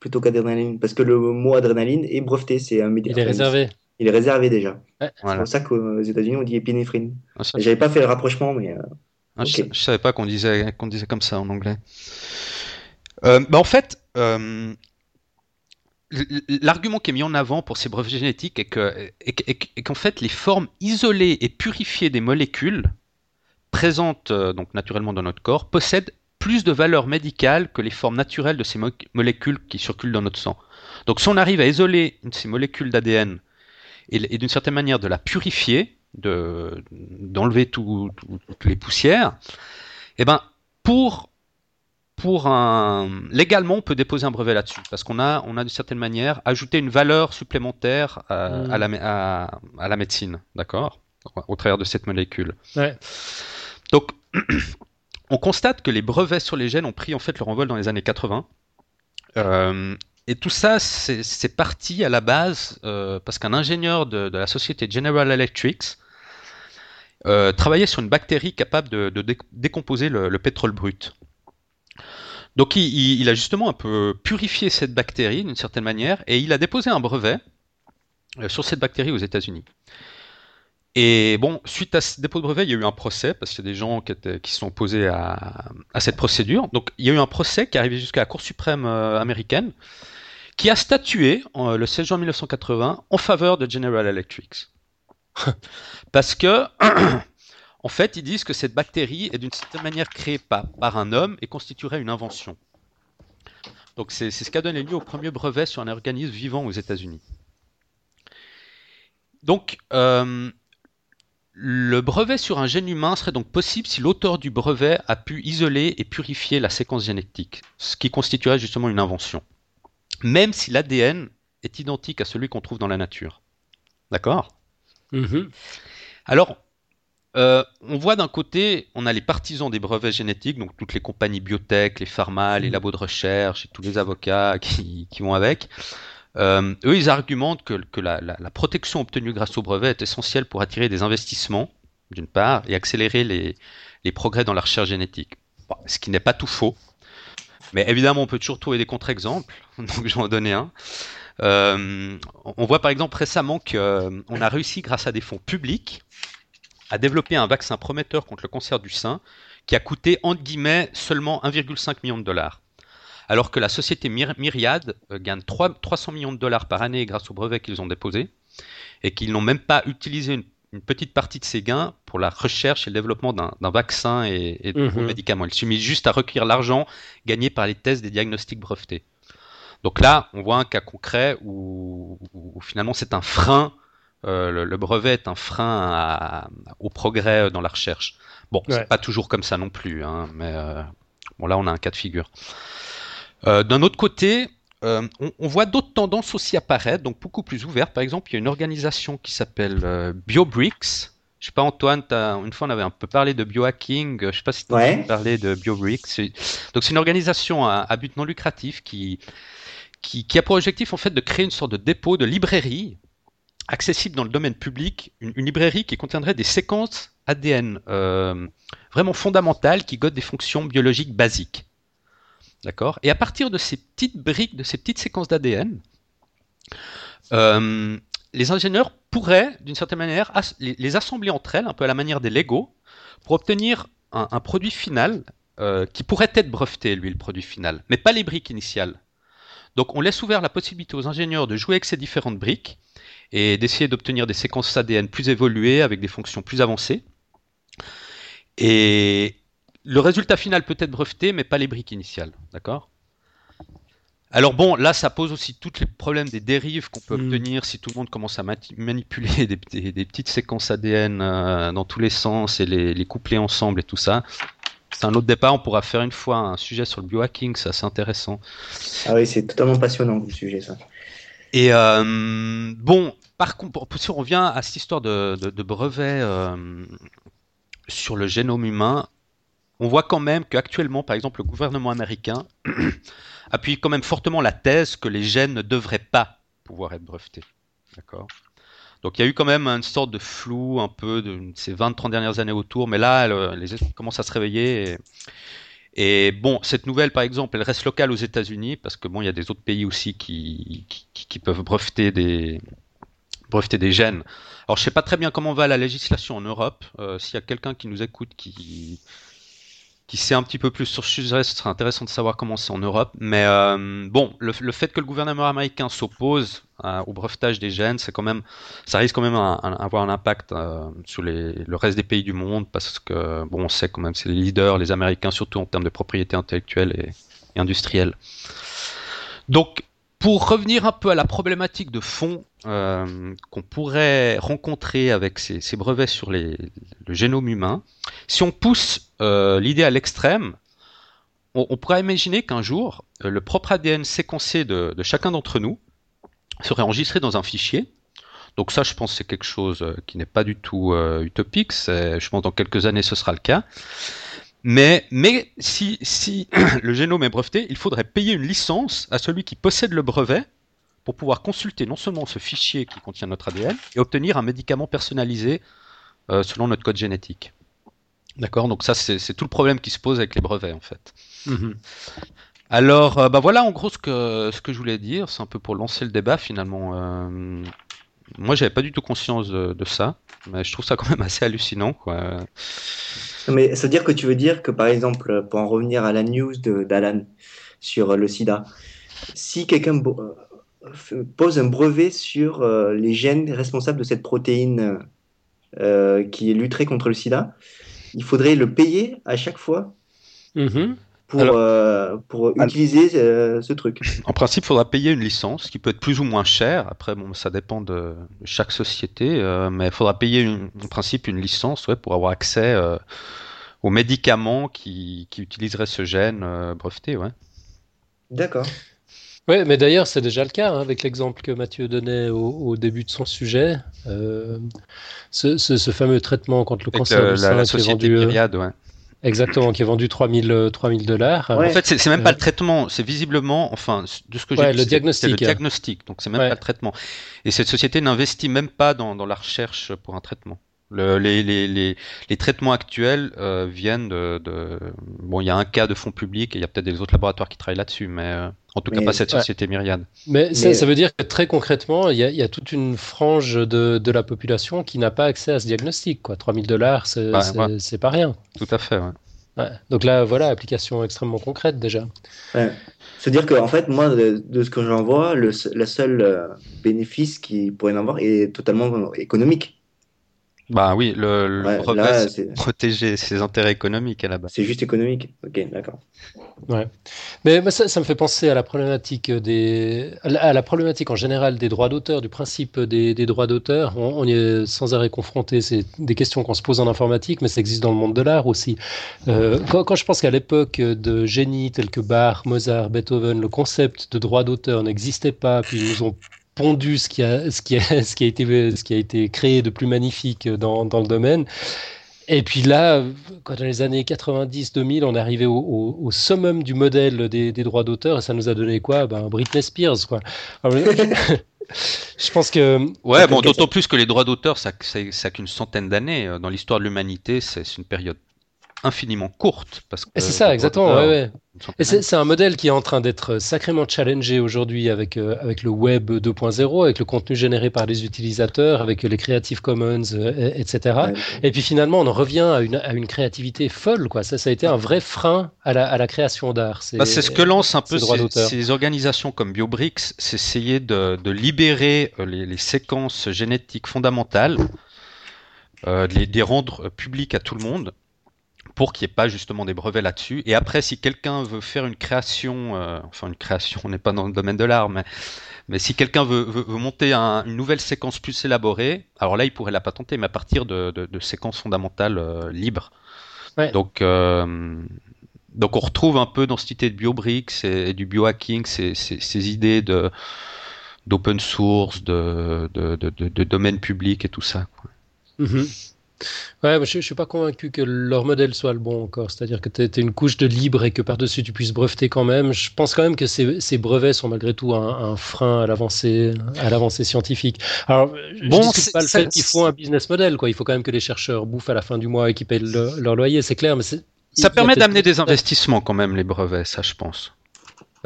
plutôt qu'adrénaline, parce que le mot adrénaline est breveté, c'est un médicament. Il est réservé. Il est réservé déjà. C'est pour ça qu'aux États-Unis, on dit épinéphrine. Ah, J'avais pas fait le rapprochement, mais. Euh, ah, je, savais pas qu'on disait, qu'on disait comme ça en anglais. Euh, bah, en fait, euh, l'argument qui est mis en avant pour ces brevets génétiques est qu'en est, fait, les formes isolées et purifiées des molécules présentes donc naturellement dans notre corps possèdent plus de valeur médicale que les formes naturelles de ces molécules qui circulent dans notre sang. Donc si on arrive à isoler ces molécules d'ADN et, d'une certaine manière de la purifier, d'enlever toutes les poussières, eh ben pour pour un légalement on peut déposer un brevet là-dessus parce qu'on a on a d'une certaine manière ajouté une valeur supplémentaire à, mm. la, à, la médecine, d'accord, au travers de cette molécule. Donc on constate que les brevets sur les gènes ont pris en fait leur envol dans les années 80. Euh, et tout ça, c'est parti à la base euh, parce qu'un ingénieur de, la société General Electric euh, travaillait sur une bactérie capable de, décomposer le, pétrole brut. Donc il, a justement un peu purifié cette bactérie d'une certaine manière et il a déposé un brevet sur cette bactérie aux États-Unis. Et bon, suite à ce dépôt de brevet, il y a eu un procès, parce qu'il y a des gens qui, étaient, qui se sont opposés à, cette procédure. Donc il y a eu un procès qui est arrivé jusqu'à la Cour suprême euh, américaine, qui a statué euh, le 16 juin 1980 en faveur de General Electric. parce que, en fait, ils disent que cette bactérie est d'une certaine manière créée par, par un homme et constituerait une invention. Donc c'est ce qui a donné lieu au premier brevet sur un organisme vivant aux États-Unis. Donc, euh, le brevet sur un gène humain serait donc possible si l'auteur du brevet a pu isoler et purifier la séquence génétique, ce qui constituerait justement une invention. Même si l'ADN est identique à celui qu'on trouve dans la nature. D'accord? Mm-hmm. Alors, euh, on voit d'un côté, on a les partisans des brevets génétiques, donc toutes les compagnies biotech, les pharma, les mm. labos de recherche et tous les avocats qui vont avec. Euh, eux, ils argumentent que, la, protection obtenue grâce au brevet est essentielle pour attirer des investissements, d'une part, et accélérer les, progrès dans la recherche génétique. ce qui n'est pas tout faux. Mais évidemment, on peut toujours trouver des contre-exemples, donc je vais en donner un. Euh, on voit par exemple récemment qu'on a réussi, grâce à des fonds publics, à développer un vaccin prometteur contre le cancer du sein qui a coûté, entre guillemets, seulement 1,5 million de dollars alors que la société Myriad euh, gagne 300 millions de dollars par année grâce aux brevets qu'ils ont déposés, et qu'ils n'ont même pas utilisé une, petite partie de ces gains pour la recherche et le développement d'un vaccin et, de mhm. médicaments. Ils se mis juste à recueillir l'argent gagné par les tests des diagnostics brevetés. Donc là, on voit un cas concret où, finalement c'est un frein, euh, le, brevet est un frein au progrès dans la recherche. Bon, c'est pas toujours comme ça non plus, hein, mais euh, bon là on a un cas de figure. Euh, d'un autre côté, euh, on, voit d'autres tendances aussi apparaître, donc beaucoup plus ouvertes. Par exemple, il y a une organisation qui s'appelle euh, BioBricks. Je sais pas, Antoine, une fois on avait un peu parlé de biohacking. Je sais pas si tu as parlé de BioBricks. Donc c'est une organisation à, but non lucratif qui, qui, a pour objectif en fait de créer une sorte de dépôt de librairie accessible dans le domaine public, une, librairie qui contiendrait des séquences ADN vraiment fondamentales qui godent des fonctions biologiques basiques. D'accord? Et à partir de ces petites briques, de ces petites séquences d'ADN, euh, les ingénieurs pourraient, d'une certaine manière, les, assembler entre elles, un peu à la manière des Lego, pour obtenir un, produit final euh, qui pourrait être breveté, lui, le produit final, mais pas les briques initiales. Donc on laisse ouvert la possibilité aux ingénieurs de jouer avec ces différentes briques et d'essayer d'obtenir des séquences ADN plus évoluées avec des fonctions plus avancées. Et le résultat final peut être breveté, mais pas les briques initiales. D'accord? Alors bon, là, ça pose aussi tous les problèmes des dérives qu'on peut hmm. obtenir si tout le monde commence à manipuler des, petites séquences ADN euh, dans tous les sens et les, coupler ensemble et tout ça. C'est un autre départ, on pourra faire une fois un sujet sur le biohacking, c'est assez intéressant. Ah oui, c'est totalement passionnant le sujet ça. Et euh, bon, par contre, si on revient à cette histoire de, brevet euh, sur le génome humain, on voit quand même qu'actuellement, par exemple, le gouvernement américain appuie quand même fortement la thèse que les gènes ne devraient pas pouvoir être brevetés. D'accord? Donc il y a eu quand même une sorte de flou un peu de ces 20-30 dernières années autour, mais là, les esprits commencent à se réveiller. Bon, cette nouvelle, par exemple, elle reste locale aux États-Unis, parce que bon, il y a des autres pays aussi qui, peuvent breveter des, gènes. Alors je sais pas très bien comment va la législation en Europe. Euh, s'il y a quelqu'un qui nous écoute qui qui sait un petit peu plus sur ce sujet, ce serait intéressant de savoir comment c'est en Europe. Mais euh, bon, le, fait que le gouvernement américain s'oppose au brevetage des gènes, c'est quand même, ça risque quand même d'avoir un, impact euh, sur les, le reste des pays du monde parce que bon, on sait quand même c'est les leaders, les Américains surtout en termes de propriété intellectuelle et, et industrielle. Donc pour revenir un peu à la problématique de fond euh, qu'on pourrait rencontrer avec ces, brevets sur le génome humain, si on pousse euh, l'idée à l'extrême, on, pourrait imaginer qu'un jour, euh, le propre ADN séquencé de, chacun d'entre nous serait enregistré dans un fichier. Donc ça, je pense, c'est quelque chose qui n'est pas du tout utopique. Je pense dans quelques années, ce sera le cas. Mais, mais si, si le génome est breveté, il faudrait payer une licence à celui qui possède le brevet pour pouvoir consulter non seulement ce fichier qui contient notre ADN et obtenir un médicament personnalisé euh, selon notre code génétique. D'accord? Donc ça, c'est tout le problème qui se pose avec les brevets, en fait. Mm-hmm. Alors, euh, bah voilà en gros ce que, ce que je voulais dire. C'est un peu pour lancer le débat, finalement. Euh, moi, j'avais pas du tout conscience de, de, ça, mais je trouve ça quand même assez hallucinant, quoi. Mais ça veut dire que tu veux dire que, par exemple, pour en revenir à la news d'Alan sur le sida, si quelqu'un euh, pose un brevet sur euh, les gènes responsables de cette protéine euh, qui lutterait contre le sida, il faudrait le payer à chaque fois? Mm-hmm. Pour, pour utiliser ce truc. En principe, il faudra payer une licence qui peut être plus ou moins chère. Après, bon, ça dépend de chaque société, mais il faudra payer en principe une licence ouais, pour avoir accès aux médicaments qui, qui, utiliseraient ce gène breveté. Ouais. D'accord. Oui, mais d'ailleurs, c'est déjà le cas hein, avec l'exemple que Mathieu donnait au, début de son sujet. Euh, ce, ce, fameux traitement contre le cancer du sein qui est vendu. Euh, Myriad, ouais. Exactement, qui est vendu 3000 3000 euh, dollars. En fait, c'est même pas le traitement, c'est visiblement, enfin, de ce que j'ai vu, le diagnostic. le diagnostic, donc c'est même pas le traitement. Et cette société n'investit même pas dans, dans la recherche pour un traitement. Le, les, les, les, les, traitements actuels euh, viennent de, de, Bon, il y a un cas de fonds publics et il y a peut-être des autres laboratoires qui travaillent là-dessus, mais euh, en tout cas pas cette société Myriad. Mais, Ça, ça, veut dire que très concrètement, il y, a, il y a toute une frange de, de, la population qui n'a pas accès à ce diagnostic. Quoi. 3000 dollars, c'est ouais, pas rien. Tout à fait, ouais. Donc là, voilà, application extrêmement concrète déjà. C'est-à-dire qu'en fait, moi, de, de ce que j'en vois, le, le seul euh, bénéfice qu'il pourrait en avoir est totalement économique. Bah oui, le, le c'est protéger ses intérêts économiques à la base. C'est juste économique. Ok, d'accord. Ouais. Mais, ça, ça, me fait penser à la problématique des, à la problématique en général des droits d'auteur, du principe des, des droits d'auteur. On, y est sans arrêt confronté. C'est des questions qu'on se pose en informatique, mais ça existe dans le monde de l'art aussi. Euh, quand, quand, je pense qu'à l'époque de génies tels que Bach, Mozart, Beethoven, le concept de droit d'auteur n'existait pas, puis ils nous ont pondu ce qui a, ce qui a, ce qui a, été, ce qui a été créé de plus magnifique dans, dans le domaine. Et puis là, quand dans les années 90-2000, on est arrivé au, au, summum du modèle des, des droits d'auteur et ça nous a donné quoi? Ben, Britney Spears, quoi. je pense que. Ouais, bon, d'autant plus que les droits d'auteur, ça, ça, ça qu'une centaine d'années. Dans l'histoire de l'humanité, c'est une période infiniment courte. Parce que c'est ça, exactement. Ouais, ouais. Et c'est un modèle qui est en train d'être sacrément challengé aujourd'hui avec, euh, avec le web 2.0, avec le contenu généré par les utilisateurs, avec les Creative Commons, euh, etc. Et puis finalement, on en revient à une, à une créativité folle. Quoi. Ça, ça a été un vrai frein à la, à la création d'art. C'est bah, ce que lancent un peu ces, ces, organisations comme BioBricks, c'est essayer de, de libérer euh, les, les, séquences génétiques fondamentales, euh, de les, de les rendre publiques à tout le monde pour qu'il n'y ait pas justement des brevets là-dessus. Et après, si quelqu'un veut faire une création, euh, enfin une création, on n'est pas dans le domaine de l'art, mais, mais si quelqu'un veut, veut, monter une nouvelle séquence plus élaborée, alors là, il pourrait la patenter, mais à partir de, de, séquences fondamentales euh, libres. Donc, euh, donc on retrouve un peu dans cette idée de BioBricks et, du biohacking, ces, ces, ces idées de d'open source, de, domaine public et tout ça. Quoi. Ouais, je, ne suis pas convaincu que leur modèle soit le bon encore. C'est-à-dire que tu es, une couche de libre et que par-dessus tu puisses breveter quand même. Je pense quand même que ces, ces brevets sont malgré tout un, frein à l'avancée, à l'avancée scientifique. Alors, bon, c'est pas le fait qu'il faut un business model, quoi. Il faut quand même que les chercheurs bouffent à la fin du mois et qu'ils payent leur loyer, c'est clair. Mais ça permet d'amener des investissements quand même les brevets, ça je pense.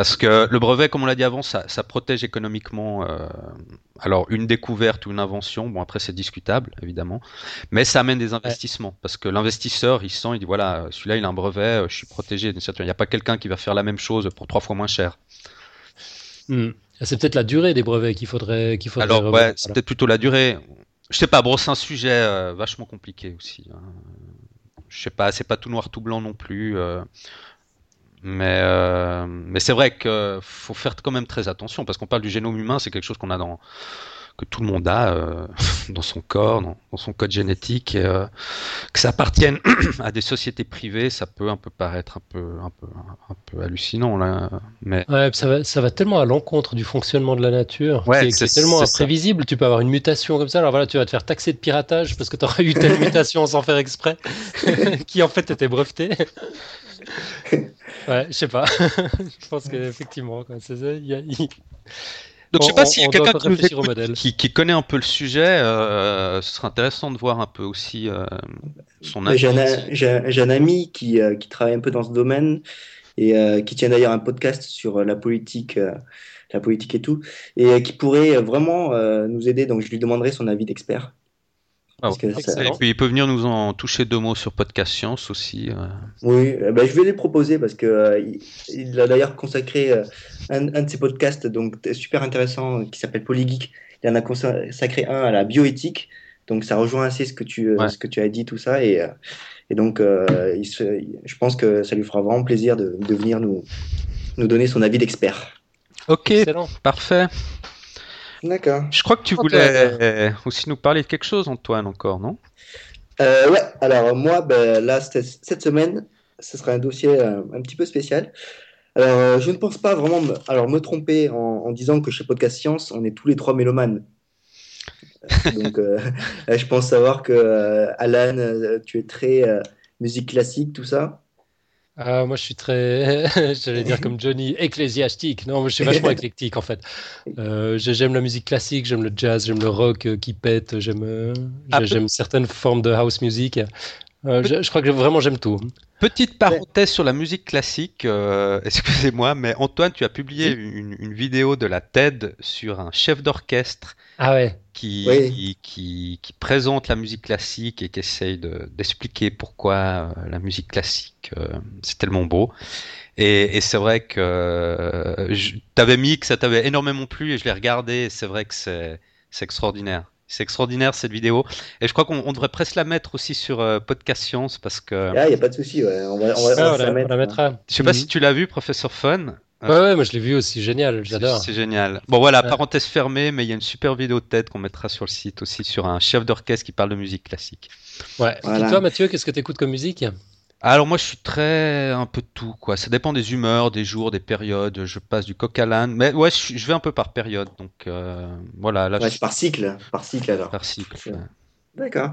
Parce que le brevet, comme on l'a dit avant, ça, protège économiquement. Euh, alors, une découverte ou une invention, bon, après, c'est discutable, évidemment. Mais ça amène des investissements. Parce que l'investisseur, il sent, il dit voilà, celui-là, il a un brevet, je suis protégé. Il n'y a pas quelqu'un qui va faire la même chose pour trois fois moins cher. Hmm. C'est peut-être la durée des brevets qu'il faudrait, qu'il faudrait. Alors, ouais, c'est peut-être plutôt la durée. Je sais pas, c'est un sujet euh, vachement compliqué aussi. Hein. Je sais pas, c'est pas tout noir, tout blanc non plus. Euh. Mais, euh, mais c'est vrai qu'il faut faire quand même très attention parce qu'on parle du génome humain, c'est quelque chose qu'on a dans que tout le monde a euh, dans son corps, dans, son code génétique, et, euh, que ça appartienne à des sociétés privées, ça peut un peu paraître un peu, un peu, un peu hallucinant là. Mais ouais, ça va, ça va tellement à l'encontre du fonctionnement de la nature, ouais, c'est tellement imprévisible. Tu peux avoir une mutation comme ça, alors voilà, tu vas te faire taxer de piratage parce que tu aurais eu telle mutation sans faire exprès, qui en fait était brevetée. Ouais, je sais pas. je pense qu'effectivement, il y a... Donc, je sais pas s'il y a quelqu'un qui, qui, connaît un peu le sujet, euh, ce serait intéressant de voir un peu aussi euh, son avis. J'ai un, ami qui, euh, qui, travaille un peu dans ce domaine et qui tient d'ailleurs un podcast sur la politique, la politique et tout, et qui pourrait vraiment nous aider. Donc, je lui demanderai son avis d'expert. Ah et puis il peut venir nous en toucher deux mots sur Podcast Science aussi. Euh. Oui, eh ben, je vais les proposer parce que euh, il, a d'ailleurs consacré euh, un, de ses podcasts donc super intéressant qui s'appelle Polygeek. Il en a consacré un à la bioéthique. Donc ça rejoint assez ce que tu, ce que tu as dit, tout ça. Et, et donc je pense que ça lui fera vraiment plaisir de, de venir nous, nous donner son avis d'expert. Ok, parfait. D'accord. Je crois que tu voulais aussi nous parler de quelque chose, Antoine, encore, non? Euh, Ouais, alors moi, ben, là, cette semaine, ce sera un dossier euh, un petit peu spécial. Alors, euh, je ne pense pas vraiment me, alors, me tromper en, disant que chez Podcast Science, on est tous les trois mélomanes. Donc, je pense savoir que Alan, tu es très musique classique, tout ça. Ah, moi, je suis très, j'allais dire comme Johnny, ecclésiastique. Non, je suis vachement éclectique en fait. Euh, j'aime la musique classique, j'aime le jazz, j'aime le rock euh, qui pète, j'aime, euh, j'aime certaines formes de house music. Je, crois que vraiment j'aime tout. Petite parenthèse sur la musique classique, excusez-moi, mais Antoine, tu as publié une, une, vidéo de la TED sur un chef d'orchestre ah ouais. qui, qui, qui, présente la musique classique et qui essaye d'expliquer pourquoi euh, la musique classique, euh, c'est tellement beau. Et, et c'est vrai que euh, tu avais mis que ça t'avait énormément plu et je l'ai regardé et c'est vrai que c'est extraordinaire. C'est extraordinaire cette vidéo. Et je crois qu'on devrait presque la mettre aussi sur Podcast Science parce que. Ah, il n'y a pas de souci, ouais. on va, on va, la, mettre, mettra. Je sais pas si mhm. tu l'as vu, professeur Fun. Ouais, ouais, moi je l'ai vu aussi, génial, j'adore. C'est génial. Bon voilà, parenthèse fermée, mais il y a une super vidéo de tête qu'on mettra sur le site aussi sur un chef d'orchestre qui parle de musique classique. Ouais. Et toi, Mathieu, qu'est-ce que tu écoutes comme musique? Alors moi je suis très un peu de tout quoi. Ça dépend des humeurs, des jours, des périodes. Je passe du coq à l'âne, mais ouais je, vais un peu par période. Donc euh, voilà. Là, ouais, par cycle, par cycle alors. Par cycle. D'accord.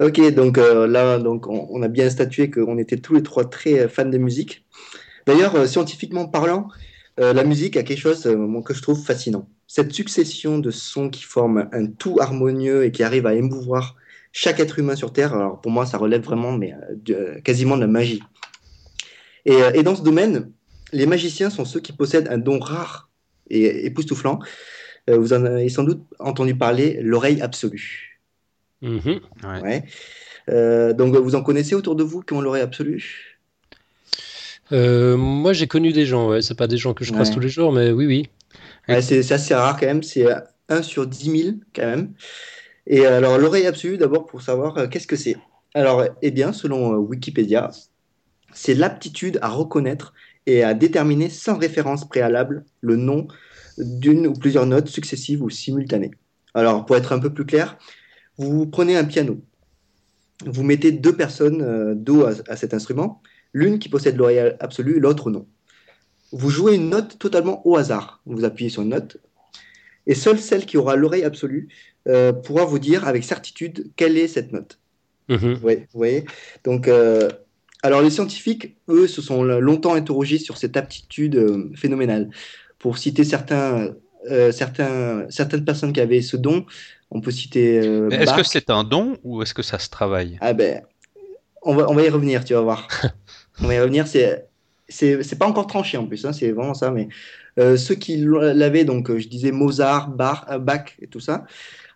Ok donc euh, là donc on, on, a bien statué qu'on était tous les trois très fans de musique. D'ailleurs, euh, scientifiquement parlant, euh, la musique a quelque chose euh, que je trouve fascinant. Cette succession de sons qui forment un tout harmonieux et qui arrive à émouvoir chaque être humain sur Terre, alors pour moi, ça relève vraiment mais, quasiment de la magie. Et, dans ce domaine, les magiciens sont ceux qui possèdent un don rare et époustouflant. vous en avez sans doute entendu parler, l'oreille absolue. Mm-hmm. ouais. donc, vous en connaissez autour de vous qui ont l'oreille absolue? Euh, moi, j'ai connu des gens, ouais. C'est pas des gens que je croise tous les jours, mais oui, oui. c'est assez rare quand même. C'est 1 sur 10 000 quand même. Et alors, l'oreille absolue, d'abord, pour savoir euh, qu'est-ce que c'est. Alors, eh bien, selon euh, Wikipédia, c'est l'aptitude à reconnaître et à déterminer sans référence préalable le nom d'une ou plusieurs notes successives ou simultanées. Alors, pour être un peu plus clair, vous prenez un piano, vous mettez deux personnes dos à cet instrument, l'une qui possède l'oreille absolue, l'autre non. Vous jouez une note totalement au hasard. Vous appuyez sur une note, et seule celle qui aura l'oreille absolue euh, pourra vous dire avec certitude quelle est cette note. Mhm. vous voyez Donc, euh, alors les scientifiques, eux, se sont longtemps interrogés sur cette aptitude euh, phénoménale. Pour citer certains, certains, certaines personnes qui avaient ce don, on peut citer. est-ce que c'est un don ou est-ce que ça se travaille? Ah ben, on va, on va y revenir, tu vas voir. on va y revenir, c'est c'est pas encore tranché en plus, hein, c'est vraiment ça. Mais ceux qui l'avaient, donc je disais Mozart, Bach et tout ça.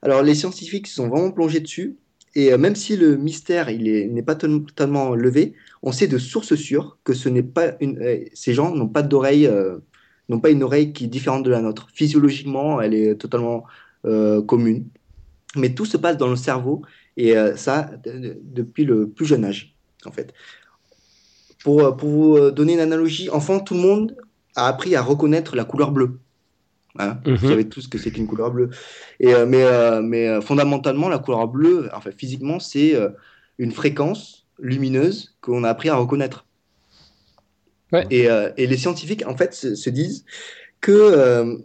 Alors les scientifiques sont vraiment plongés dessus. Et même si le mystère n'est pas totalement levé, on sait de sources sûres que ce n'est pas une, ces gens n'ont pas d'oreille, n'ont pas une oreille qui est différente de la nôtre. Physiologiquement, elle est totalement commune. Mais tout se passe dans le cerveau et ça depuis le plus jeune âge en fait. Pour, euh, pour vous euh, donner une analogie, enfant, tout le monde a appris à reconnaître la couleur bleue. Hein Vous mhm. savez tous que c'est qu'une couleur bleue. Et, euh, mais, mais fondamentalement, la couleur bleue, enfin physiquement, c'est une fréquence lumineuse qu'on a appris à reconnaître. Et, et, les scientifiques, en fait, se, disent que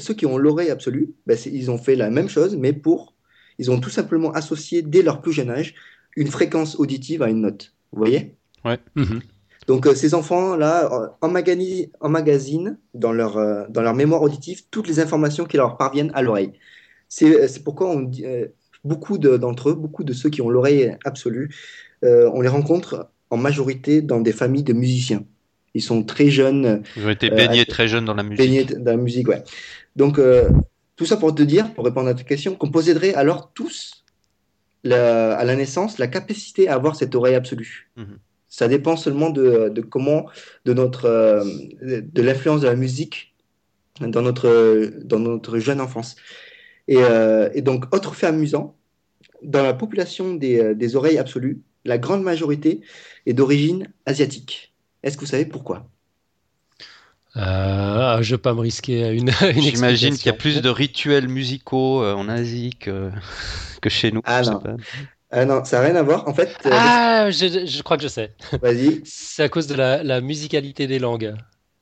ceux qui ont l'oreille absolue, ben, ils ont fait la même chose, mais pour, ils ont tout simplement associé dès leur plus jeune âge une fréquence auditive à une note. Vous voyez? Ouais. Mhm. Donc euh, ces enfants-là euh, emmagasinent dans leur, euh, dans leur mémoire auditive toutes les informations qui leur parviennent à l'oreille. C'est pourquoi on beaucoup d'entre eux, beaucoup de ceux qui ont l'oreille absolue, on les rencontre en majorité dans des familles de musiciens. Ils sont très jeunes. Ils ont été baignés très jeunes dans la musique. Baignés dans la musique, ouais. Donc tout ça pour te dire, pour répondre à ta question, qu'on posséderait alors tous à la naissance la capacité à avoir cette oreille absolue. Mhm. Ça dépend seulement de, de comment, de notre, euh, de l'influence de la musique dans notre, dans notre jeune enfance. Et, euh, et donc, autre fait amusant, dans la population des, euh, des oreilles absolues, la grande majorité est d'origine asiatique. Est-ce que vous savez pourquoi? Euh, je ne vais pas me risquer à une, une J'imagine qu'il y a plus de rituels musicaux en Asie que, que chez nous. Ah non. Ah non, ça n'a rien à voir. En fait, euh, ah, je, crois que je sais. Vas-y. C'est à cause de la, musicalité des langues.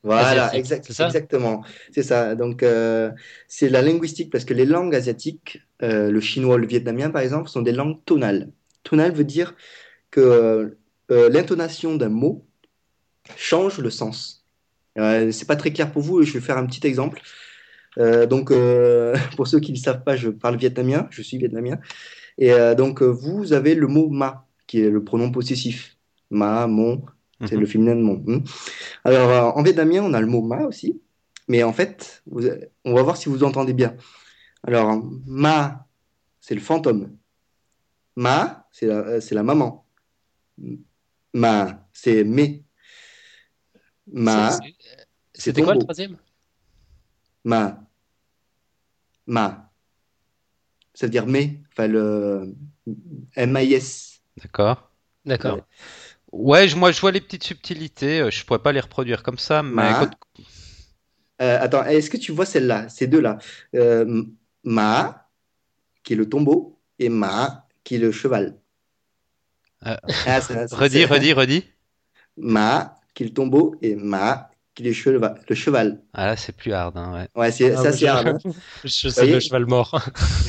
Voilà, exact, exactement. C'est ça. Donc, euh, c'est la linguistique parce que les langues asiatiques, euh, le chinois, le vietnamien par exemple, sont des langues tonales. Tonal veut dire que l'intonation d'un mot change le sens. c'est pas très clair pour vous. Je vais faire un petit exemple. donc, pour ceux qui ne savent pas, je parle vietnamien. Je suis vietnamien. Et euh, donc, euh, vous avez le mot ma, qui est le pronom possessif. Ma, mon, c'est le mhm. féminin de mon. Hmm. Alors, euh, en vietnamien, on a le mot ma aussi. Mais en fait, on va voir si vous entendez bien. Alors, ma, c'est le fantôme. Ma, c'est la, la, maman. Ma, c'est mais. Ma, c'était quoi le troisième? Ma. Ma ça veut dire mais, enfin le M-I-S. D'accord. D'accord. Ouais, moi je vois les petites subtilités, euh, je pourrais pas les reproduire comme ça, mais. Euh, attends, est-ce que tu vois celle-là, ces deux-là? Euh, Ma, qui est le tombeau, et Ma, qui est le cheval. Ah, redis, redis, redis. Ma, qui est le tombeau, et Ma, qui est le cheval. Le cheval. Ah là, c'est plus hard. Hein, ouais, ouais c'est ah, assez hard. Hein. je sais le cheval mort.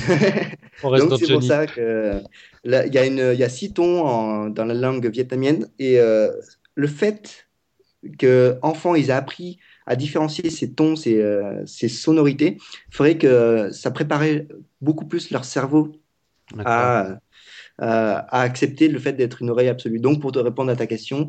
Donc c'est pour ça que il y, a une, y a six tons dans la langue vietnamienne et euh, le fait que enfants ils aient appris à différencier ces tons, ces, euh, ces sonorités, ferait que ça préparait beaucoup plus leur cerveau à, à, accepter le fait d'être une oreille absolue. Donc pour te répondre à ta question,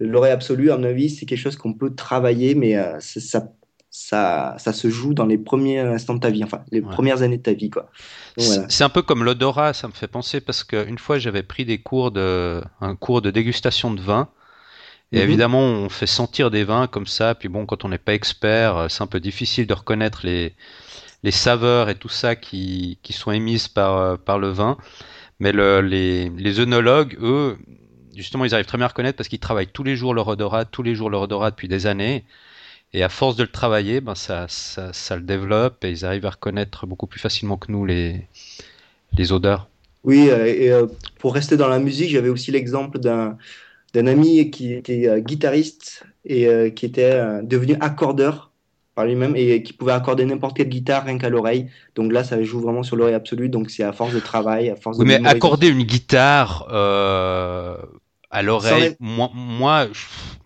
l'oreille absolue, à mon avis, c'est quelque chose qu'on peut travailler, mais euh, ça, ça, ça se joue dans les premiers instants de ta vie, enfin, les premières années de ta vie, quoi. C'est un peu comme l'odorat, ça me fait penser, parce qu'une fois, j'avais pris des cours de, un cours de dégustation de vin. Et mhm. évidemment, on fait sentir des vins comme ça. Puis bon, quand on n'est pas expert, euh, c'est un peu difficile de reconnaître les, les saveurs et tout ça qui, qui sont émises par, euh, par le vin. Mais le, les, les œnologues, eux, justement, ils arrivent très bien à reconnaître parce qu'ils travaillent tous les jours leur odorat, tous les jours leur odorat depuis des années. Et à force de le travailler, ben ça, ça, ça, le développe et ils arrivent à reconnaître beaucoup plus facilement que nous les, les odeurs. Oui, euh, et euh, pour rester dans la musique, j'avais aussi l'exemple d'un, d'un ami qui était euh, guitariste et qui était devenu accordeur par lui-même et qui pouvait accorder n'importe quelle guitare rien qu'à l'oreille. Donc là, ça joue vraiment sur l'oreille absolue. Donc c'est à force de travail, à force oui, Mais accorder une guitare à l'oreille. Moi, moi,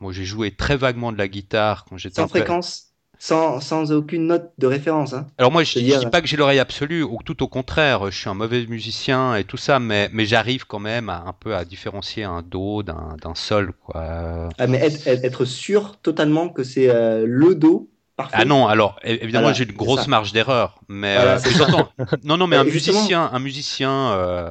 moi j'ai joué très vaguement de la guitare quand j'étais sans fréquence. sans, sans aucune note de référence. Hein. Alors moi, je ne dis pas que j'ai l'oreille absolue, ou tout au contraire, je suis un mauvais musicien et tout ça, mais, mais j'arrive quand même à, un peu à différencier un do d'un sol. Quoi. Ah, mais être, être sûr totalement que c'est euh, le do Parfait. Ah non, alors évidemment j'ai une grosse marge d'erreur, mais euh, non non mais un musicien, un musicien euh, euh,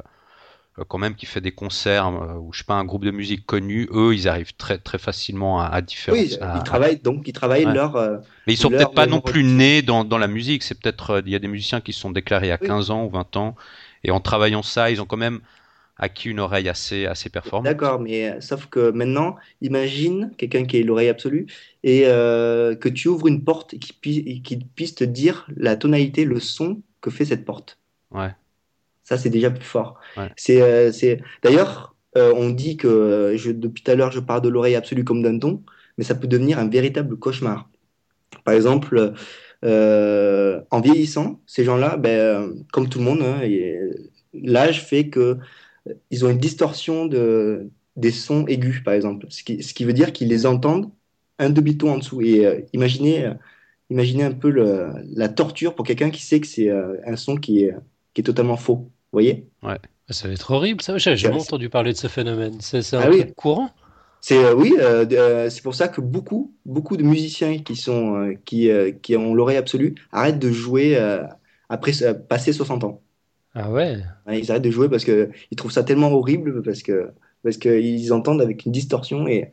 quand même qui fait des concerts euh, ou je sais pas un groupe de musique connu, eux ils arrivent très très facilement à, à différencier. Oui, ils travaillent donc ils travaillent leur. Euh, Mais ils sont peut-être pas non plus nés dans, dans la musique. C'est peut-être il y a des musiciens qui sont déclarés à 15 ans ou 20 ans et en travaillant ça ils ont quand même acquis une oreille assez assez performante. D'accord, mais sauf que maintenant imagine quelqu'un qui a l'oreille absolue et que tu ouvres une porte et qui puisse te dire la tonalité, le son que fait cette porte. Ouais. Ça, c'est déjà plus fort. C'est, euh, c'est... D'ailleurs, euh, on dit que je, depuis tout à l'heure, je parle de l'oreille absolue comme d'un ton, mais ça peut devenir un véritable cauchemar. Par exemple, euh, en vieillissant, ces gens-là, ben, comme tout le monde, hein, l'âge fait que ils ont une distorsion de, des sons aigus, par exemple. Ce qui, ce qui veut dire qu'ils les entendent un demi-ton en dessous. Et imaginez, imaginez un peu le, la torture pour quelqu'un qui sait que c'est un son qui est, qui est totalement faux. Vous voyez Ouais. Ça va être horrible, ça. J'ai jamais entendu parler de ce phénomène. C'est un ah courant c'est euh, oui, euh, euh, c'est pour ça que beaucoup, beaucoup de musiciens qui sont qui, qui ont l'oreille absolue arrêtent de jouer après passer 60 ans. Ah ouais. Ils arrêtent de jouer parce que ils trouvent ça tellement horrible parce que parce qu'ils entendent avec une distorsion et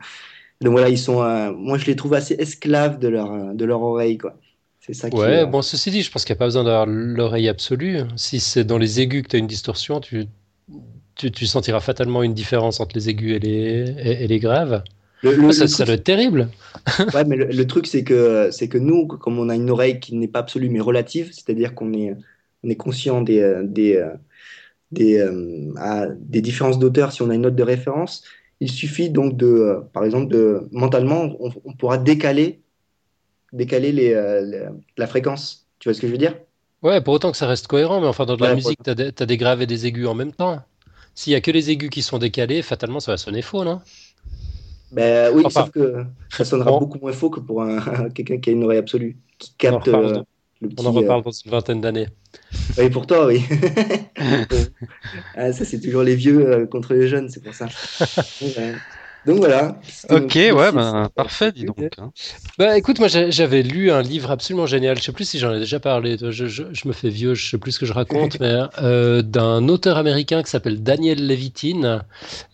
donc voilà ils sont. moi je les trouve assez esclaves de leur de leur oreille quoi. C'est ça qui Ouais, bon, ceci dit, je pense qu'il n'y a pas besoin d'avoir l'oreille absolue. Si c'est dans les aigus que tu as une distorsion, tu, tu, sentiras fatalement une différence entre les aigus et les, et, les graves. Le, ça, ça doit être terrible. ouais, mais le, truc, c'est que, c'est que nous, comme on a une oreille qui n'est pas absolue mais relative, c'est-à-dire qu'on est, on est conscient des, des, des, euh, des différences d'auteur si on a une note de référence, il suffit donc de, euh, par exemple, de, mentalement, on, on pourra décaler décaler euh, la fréquence. Tu vois ce que je veux dire? Ouais, pour autant que ça reste cohérent, mais enfin, dans de la musique, tu as, des graves et des aigus en même temps. S'il y a que les aigus qui sont décalés, fatalement, ça va sonner faux, non? Ben, Oui, sauf que ça sonnera beaucoup moins faux que pour quelqu'un qui a une oreille absolue, qui capte euh, On en reparle euh, dans une vingtaine d'années. Oui, pour toi, oui. ah, ça, c'est toujours les vieux contre les jeunes, c'est pour ça. Donc voilà. Ok, ouais, ben, parfait, dis donc. Hein. Bah écoute, moi j'avais lu un livre absolument génial, je sais plus si j'en ai déjà parlé, je, je, me fais vieux, je sais plus ce que je raconte, mais euh, d'un auteur américain qui s'appelle Daniel Levitin.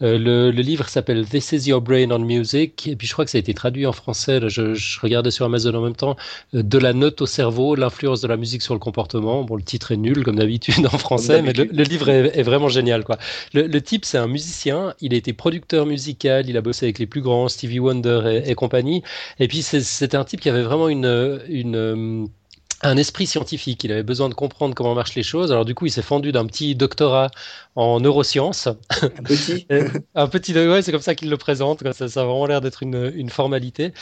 Euh, le, le, livre s'appelle This is Your Brain on Music, et puis je crois que ça a été traduit en français, je, je, regardais sur Amazon en même temps, euh, De la note au cerveau, l'influence de la musique sur le comportement. Bon, le titre est nul comme d'habitude en français, mais le, livre est, est, vraiment génial. Quoi. Le, le type, c'est un musicien, il a été producteur musical, il il a bossé avec les plus grands, Stevie Wonder et, compagnie. Et puis c'était un type qui avait vraiment une un esprit scientifique. Il avait besoin de comprendre comment marchent les choses. Alors du coup, il s'est fendu d'un petit doctorat en neurosciences. Un petit. un petit, ouais, c'est comme ça qu'il le présente. Ça, ça, a vraiment l'air d'être une, une, formalité.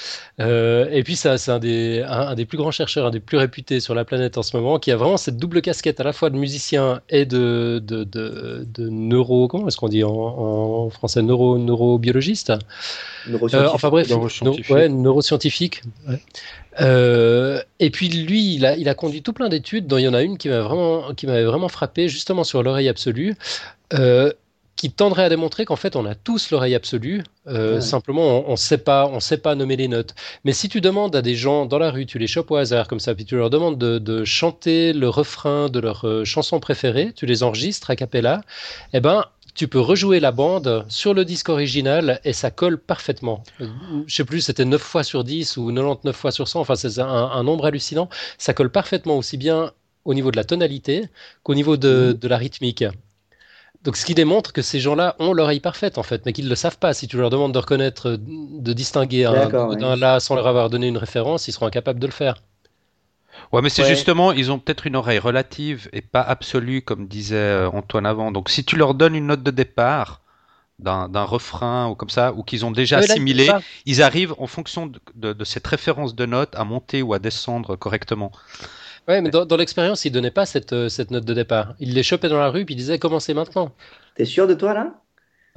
Euh, et puis, c'est un des, un, des plus grands chercheurs, un des plus réputés sur la planète en ce moment, qui a vraiment cette double casquette à la fois de musicien et de, de, de, de neuro, comment est-ce qu'on dit en, en, français, neuro, neurobiologiste. Neuroscientifique. Euh, enfin bref, neuroscientifique. ouais, neuroscientifique. Ouais. Euh, et puis lui, il a, il a conduit tout plein d'études, dont il y en a une qui m'avait vraiment, qui vraiment frappé, justement sur l'oreille absolue, euh, qui tendrait à démontrer qu'en fait on a tous l'oreille absolue, euh, simplement on ne sait pas, on sait pas nommer les notes. Mais si tu demandes à des gens dans la rue, tu les chopes au hasard comme ça, puis tu leur demandes de, de chanter le refrain de leur chanson préférée, tu les enregistres à cappella, eh ben tu peux rejouer la bande sur le disque original et ça colle parfaitement. Je sais plus, c'était 9 fois sur 10 ou 99 fois sur 100, enfin c'est un, nombre hallucinant. Ça colle parfaitement aussi bien au niveau de la tonalité qu'au niveau de, mmh. la rythmique. Donc, ce qui démontre que ces gens-là ont l'oreille parfaite, en fait, mais qu'ils ne le savent pas. Si tu leur demandes de reconnaître, de distinguer un d'un là sans leur avoir donné une référence, ils seront incapables de le faire. Ouais, mais c'est justement, ils ont peut-être une oreille relative et pas absolue, comme disait euh, Antoine avant. Donc, si tu leur donnes une note de départ d'un refrain ou comme ça, ou qu'ils ont déjà assimilé, ils arrivent en fonction de, cette référence de note à monter ou à descendre correctement. Ouais, mais dans, l'expérience, ils donnaient pas cette, euh, cette note de départ. Ils les chopaient dans la rue puis ils disaient commencez maintenant. T'es sûr de toi là?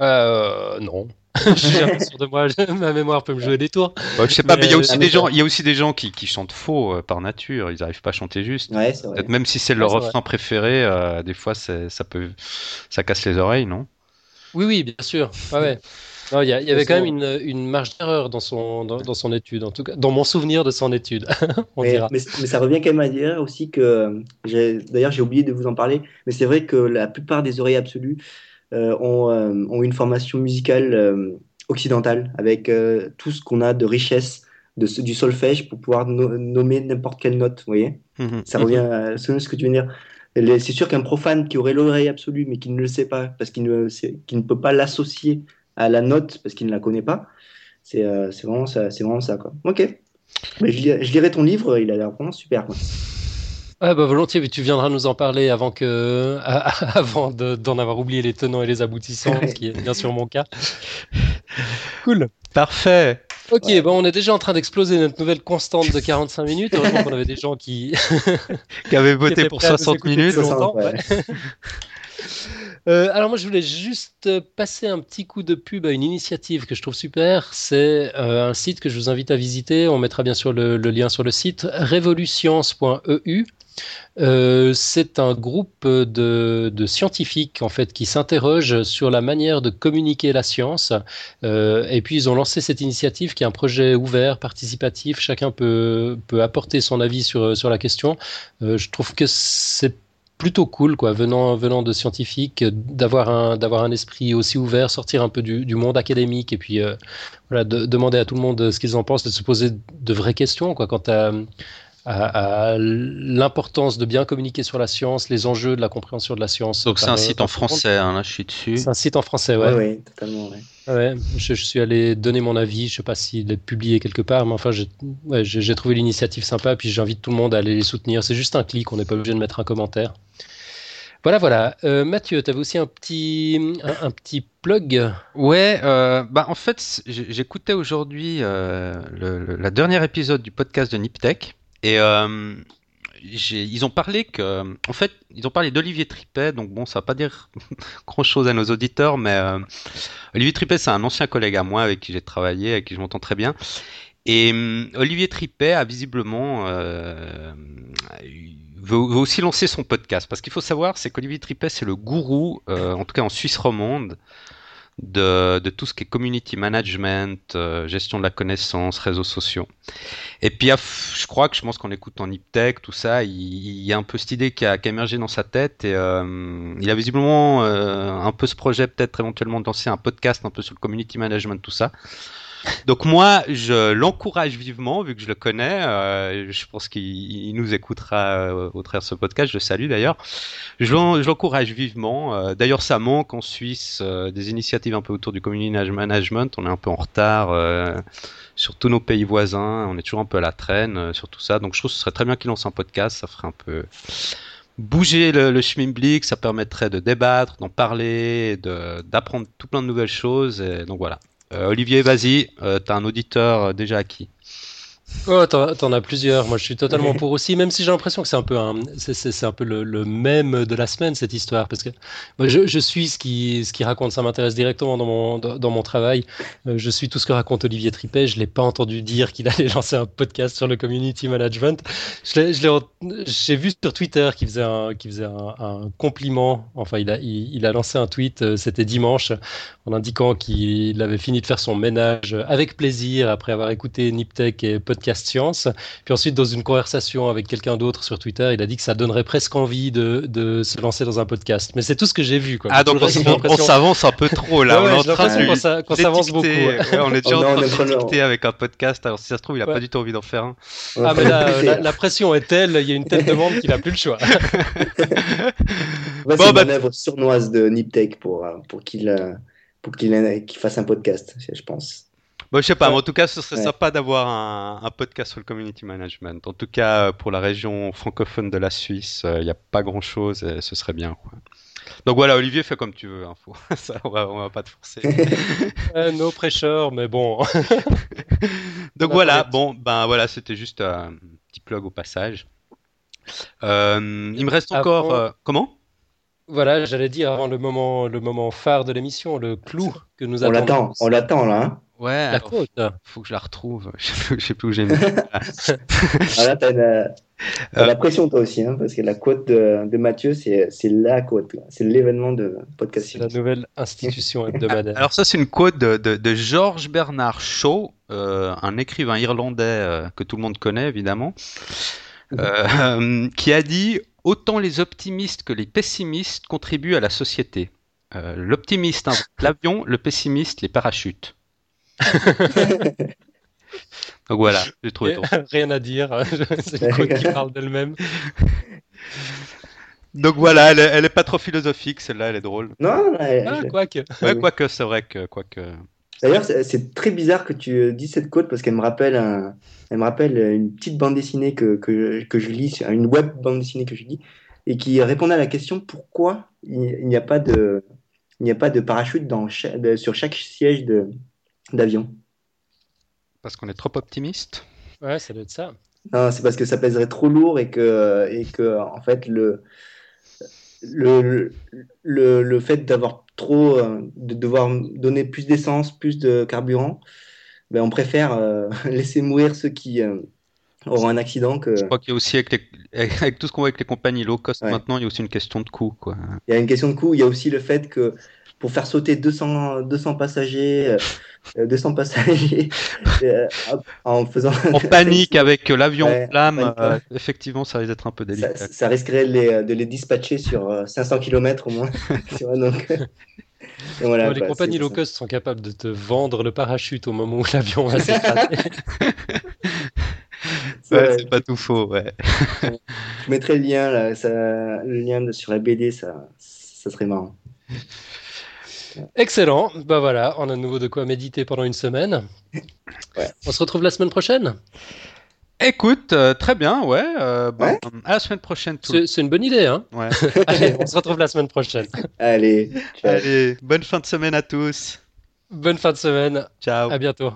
Euh, Non. Je suis jamais sûr de moi, ma mémoire peut me jouer des tours. je sais pas, mais il y a aussi des gens, il y a aussi des gens qui, qui chantent faux euh, par nature. Ils n'arrivent pas à chanter juste. Ouais, vrai. Même si c'est leur refrain préféré, euh, des fois, ça peut, ça casse les oreilles, non? Oui, oui, bien sûr. Ouais, ouais. Il y, avait quand même une, une marge d'erreur dans son, dans, son étude, en tout cas, dans mon souvenir de son étude. on mais, dira. Mais, ça revient quand même à dire aussi que, d'ailleurs, j'ai oublié de vous en parler, mais c'est vrai que la plupart des oreilles absolues euh, ont, euh, ont, une formation musicale euh, occidentale, avec tout ce qu'on a de richesse de, du solfège pour pouvoir nommer n'importe quelle note, vous voyez? Mhm. Ça revient à ce que tu veux dire. C'est sûr qu'un profane qui aurait l'oreille absolue, mais qui ne le sait pas, parce qu'il ne, qui ne peut pas l'associer à la note parce qu'il ne la connaît pas. C'est euh, vraiment, ça, vraiment ça. Quoi. Ok. Mais je, lirai ton livre, il a l'air vraiment super. Quoi. Bah volontiers, mais tu viendras nous en parler avant que, avant d'en avoir oublié les tenants et les aboutissants, ce qui est bien sûr mon cas. Cool. Parfait. Ok, bon, on est déjà en train d'exploser notre nouvelle constante de 45 minutes. Heureusement qu'on avait des gens qui, qui avaient voté pour 60 minutes. Longtemps, Euh, alors moi je voulais juste passer un petit coup de pub à une initiative que je trouve super. C'est euh, un site que je vous invite à visiter. On mettra bien sûr le, lien sur le site revolutions.eu. Euh, c'est un groupe de, scientifiques en fait qui s'interrogent sur la manière de communiquer la science. et puis ils ont lancé cette initiative qui est un projet ouvert, participatif. Chacun peut, peut apporter son avis sur, sur la question. je trouve que c'est plutôt cool, quoi, venant, venant de scientifiques, d'avoir un, d'avoir un esprit aussi ouvert, sortir un peu du, du monde académique et puis euh, voilà, de, demander à tout le monde ce qu'ils en pensent, de se poser de vraies questions quoi, quant à, à, l'importance de bien communiquer sur la science, les enjeux de la compréhension de la science. Donc c'est un site en français, hein, là je suis dessus. C'est un site en français, ouais. Oui, totalement, ouais. Ouais, je, suis allé donner mon avis. Je sais pas s'il est publié quelque part, mais enfin, j'ai trouvé l'initiative sympa. Puis j'invite tout le monde à aller les soutenir. C'est juste un clic, on n'est pas obligé de mettre un commentaire. Voilà, voilà. Euh, Mathieu, tu avais aussi un petit, un, petit plug? Ouais, euh, bah en fait, j'écoutais aujourd'hui euh, le, dernier épisode du podcast de Niptech et euh, ils ont parlé que, en fait, ils ont parlé d'Olivier Tripet, donc bon, ça va pas dire grand chose à nos auditeurs, mais euh, Olivier Tripet, c'est un ancien collègue à moi avec qui j'ai travaillé, avec qui je m'entends très bien. Et euh, Olivier Tripet a visiblement euh, veut, aussi lancer son podcast, parce qu'il faut savoir, c'est qu'Olivier Tripet, c'est le gourou, en tout cas en Suisse romande, de, de, tout ce qui est community management, euh, gestion de la connaissance, réseaux sociaux. Et puis, je crois que je pense qu'en écoutant Niptech, tout ça, il, il, y a un peu cette idée qui a, qui a émergé dans sa tête et euh, il a visiblement euh, un peu ce projet, peut-être éventuellement de lancer un podcast un peu sur le community management, tout ça. Donc moi, je l'encourage vivement, vu que je le connais. Euh, je pense qu'il nous écoutera euh, au travers de ce podcast. Je le salue d'ailleurs. Je l'encourage vivement. Euh, d'ailleurs, ça manque en Suisse des initiatives un peu autour du community management. On est un peu en retard sur tous nos pays voisins. On est toujours un peu à la traîne sur tout ça. Donc je trouve que ce serait très bien qu'il lance un podcast. Ça ferait un peu bouger le, le ça permettrait de débattre, d'en parler, d'apprendre tout plein de nouvelles choses. Donc voilà. Euh, Olivier, vas-y, euh, t'as un auditeur euh, déjà acquis. Oh, t'en as plusieurs. Moi, je suis totalement pour aussi, même si j'ai l'impression que c'est un peu un, c'est un peu le, même de la semaine cette histoire, parce que moi, je, je, suis ce qui, ce qui raconte, ça m'intéresse directement dans mon, dans, mon travail. Euh, je suis tout ce que raconte Olivier Tripet. Je l'ai pas entendu dire qu'il allait lancer un podcast sur le community management. Je j'ai vu sur Twitter qu'il faisait un, qu'il faisait un, compliment. Enfin, il a, il, a lancé un tweet. Euh, c'était dimanche, en indiquant qu'il avait fini de faire son ménage avec plaisir après avoir écouté Niptech et podcast podcast science. Puis ensuite, dans une conversation avec quelqu'un d'autre sur Twitter, il a dit que ça donnerait presque envie de, de se lancer dans un podcast. Mais c'est tout ce que j'ai vu. Quoi. Ah, donc on, s'avance un peu trop là. on est en train de qu'on s'avance beaucoup. on est déjà en train de avec un podcast. Alors si ça se trouve, il a pas du tout envie d'en faire un. Ah, mais la, pression est telle, il y a une telle demande qu'il a plus le choix. bon, c'est bah... manœuvre sournoise de Niptech pour, euh, pour qu'il euh, pour qu'il fasse un podcast, je pense. Bon, je sais pas, mais en tout cas, ce serait sympa d'avoir un, podcast sur le community management. En tout cas, pour la région francophone de la Suisse, il euh, n'y a pas grand chose et ce serait bien. Donc voilà, Olivier, fais comme tu veux. Hein, Ça, on, va, va pas te forcer. euh, no pressure, mais bon. Donc voilà, bon, ben voilà, c'était juste un petit plug au passage. Euh, il me reste encore. Euh, comment? Voilà, j'allais dire avant le moment, le moment phare de l'émission, le clou que nous On attendons. l'attend, on l'attend là. Hein. Ouais, La côte. faut que je la retrouve. Je sais plus, je sais plus où j'ai mis. Ah, t'as la, la pression toi aussi, hein, parce que la côte de, de Mathieu, c'est c'est la côte, c'est l'événement de podcast. C'est la nouvelle institution hebdomadaire. Alors ça, c'est une quote de, de, de George Bernard Shaw, euh, un écrivain irlandais euh, que tout le monde connaît évidemment, euh, qui a dit autant les optimistes que les pessimistes contribuent à la société. Euh, L'optimiste invente l'avion, le pessimiste les parachutes. Donc voilà, j'ai trouvé ton. Rien à dire, c'est une quote qui parle d'elle-même. Donc voilà, elle est, elle est pas trop philosophique, celle-là, elle est drôle. Non, elle- Ah, quoique. Ouais, oui. quoique c'est vrai que quoique. D'ailleurs, c'est très bizarre que tu dis cette côte parce qu'elle me rappelle un, elle me rappelle une petite bande dessinée que, que, que je lis, une web bande dessinée que je lis, et qui répondait à la question pourquoi il, n'y a pas de, il n'y a pas de parachute dans sur chaque siège de d'avion. Parce qu'on est trop optimiste. Ouais, ça doit être ça. Non, c'est parce que ça pèserait trop lourd et que, et que en fait, le, le, le, le fait d'avoir trop, euh, de devoir donner plus d'essence, plus de carburant, ben, on préfère euh, laisser mourir ceux qui euh, auront un accident que. Je crois qu'il y a aussi avec, les- avec tout ce qu'on voit avec les compagnies low cost Ouais. maintenant, il y a aussi une question de coût. Quoi. Il y a une question de coût. Il y a aussi le fait que pour faire sauter 200, 200 passagers, euh, 200 passagers euh, en faisant. On panique avec l'avion Ouais, en flamme, euh, effectivement, ça risque d'être un peu délicat. ça risquerait de les, de les dispatcher sur euh, 500 km au moins. Donc, euh, et voilà, Bon, les compagnies low cost sont capables de te vendre le parachute au moment où l'avion va s'écraser. c'est- Ouais, c'est pas tout faux, ouais. Je mettrai le lien, là, ça, le lien sur la BD, ça, ça serait marrant. Excellent. Bah voilà, on a de nouveau de quoi méditer pendant une semaine. Ouais. On se retrouve la semaine prochaine. Écoute, euh, très bien, ouais. euh, bon, Ouais. À la semaine prochaine, tout le C'est c'est une bonne idée, hein Ouais. Allez, on se retrouve la semaine prochaine. Allez, ciao. Allez, bonne fin de semaine à tous. Bonne fin de semaine. Ciao. À bientôt.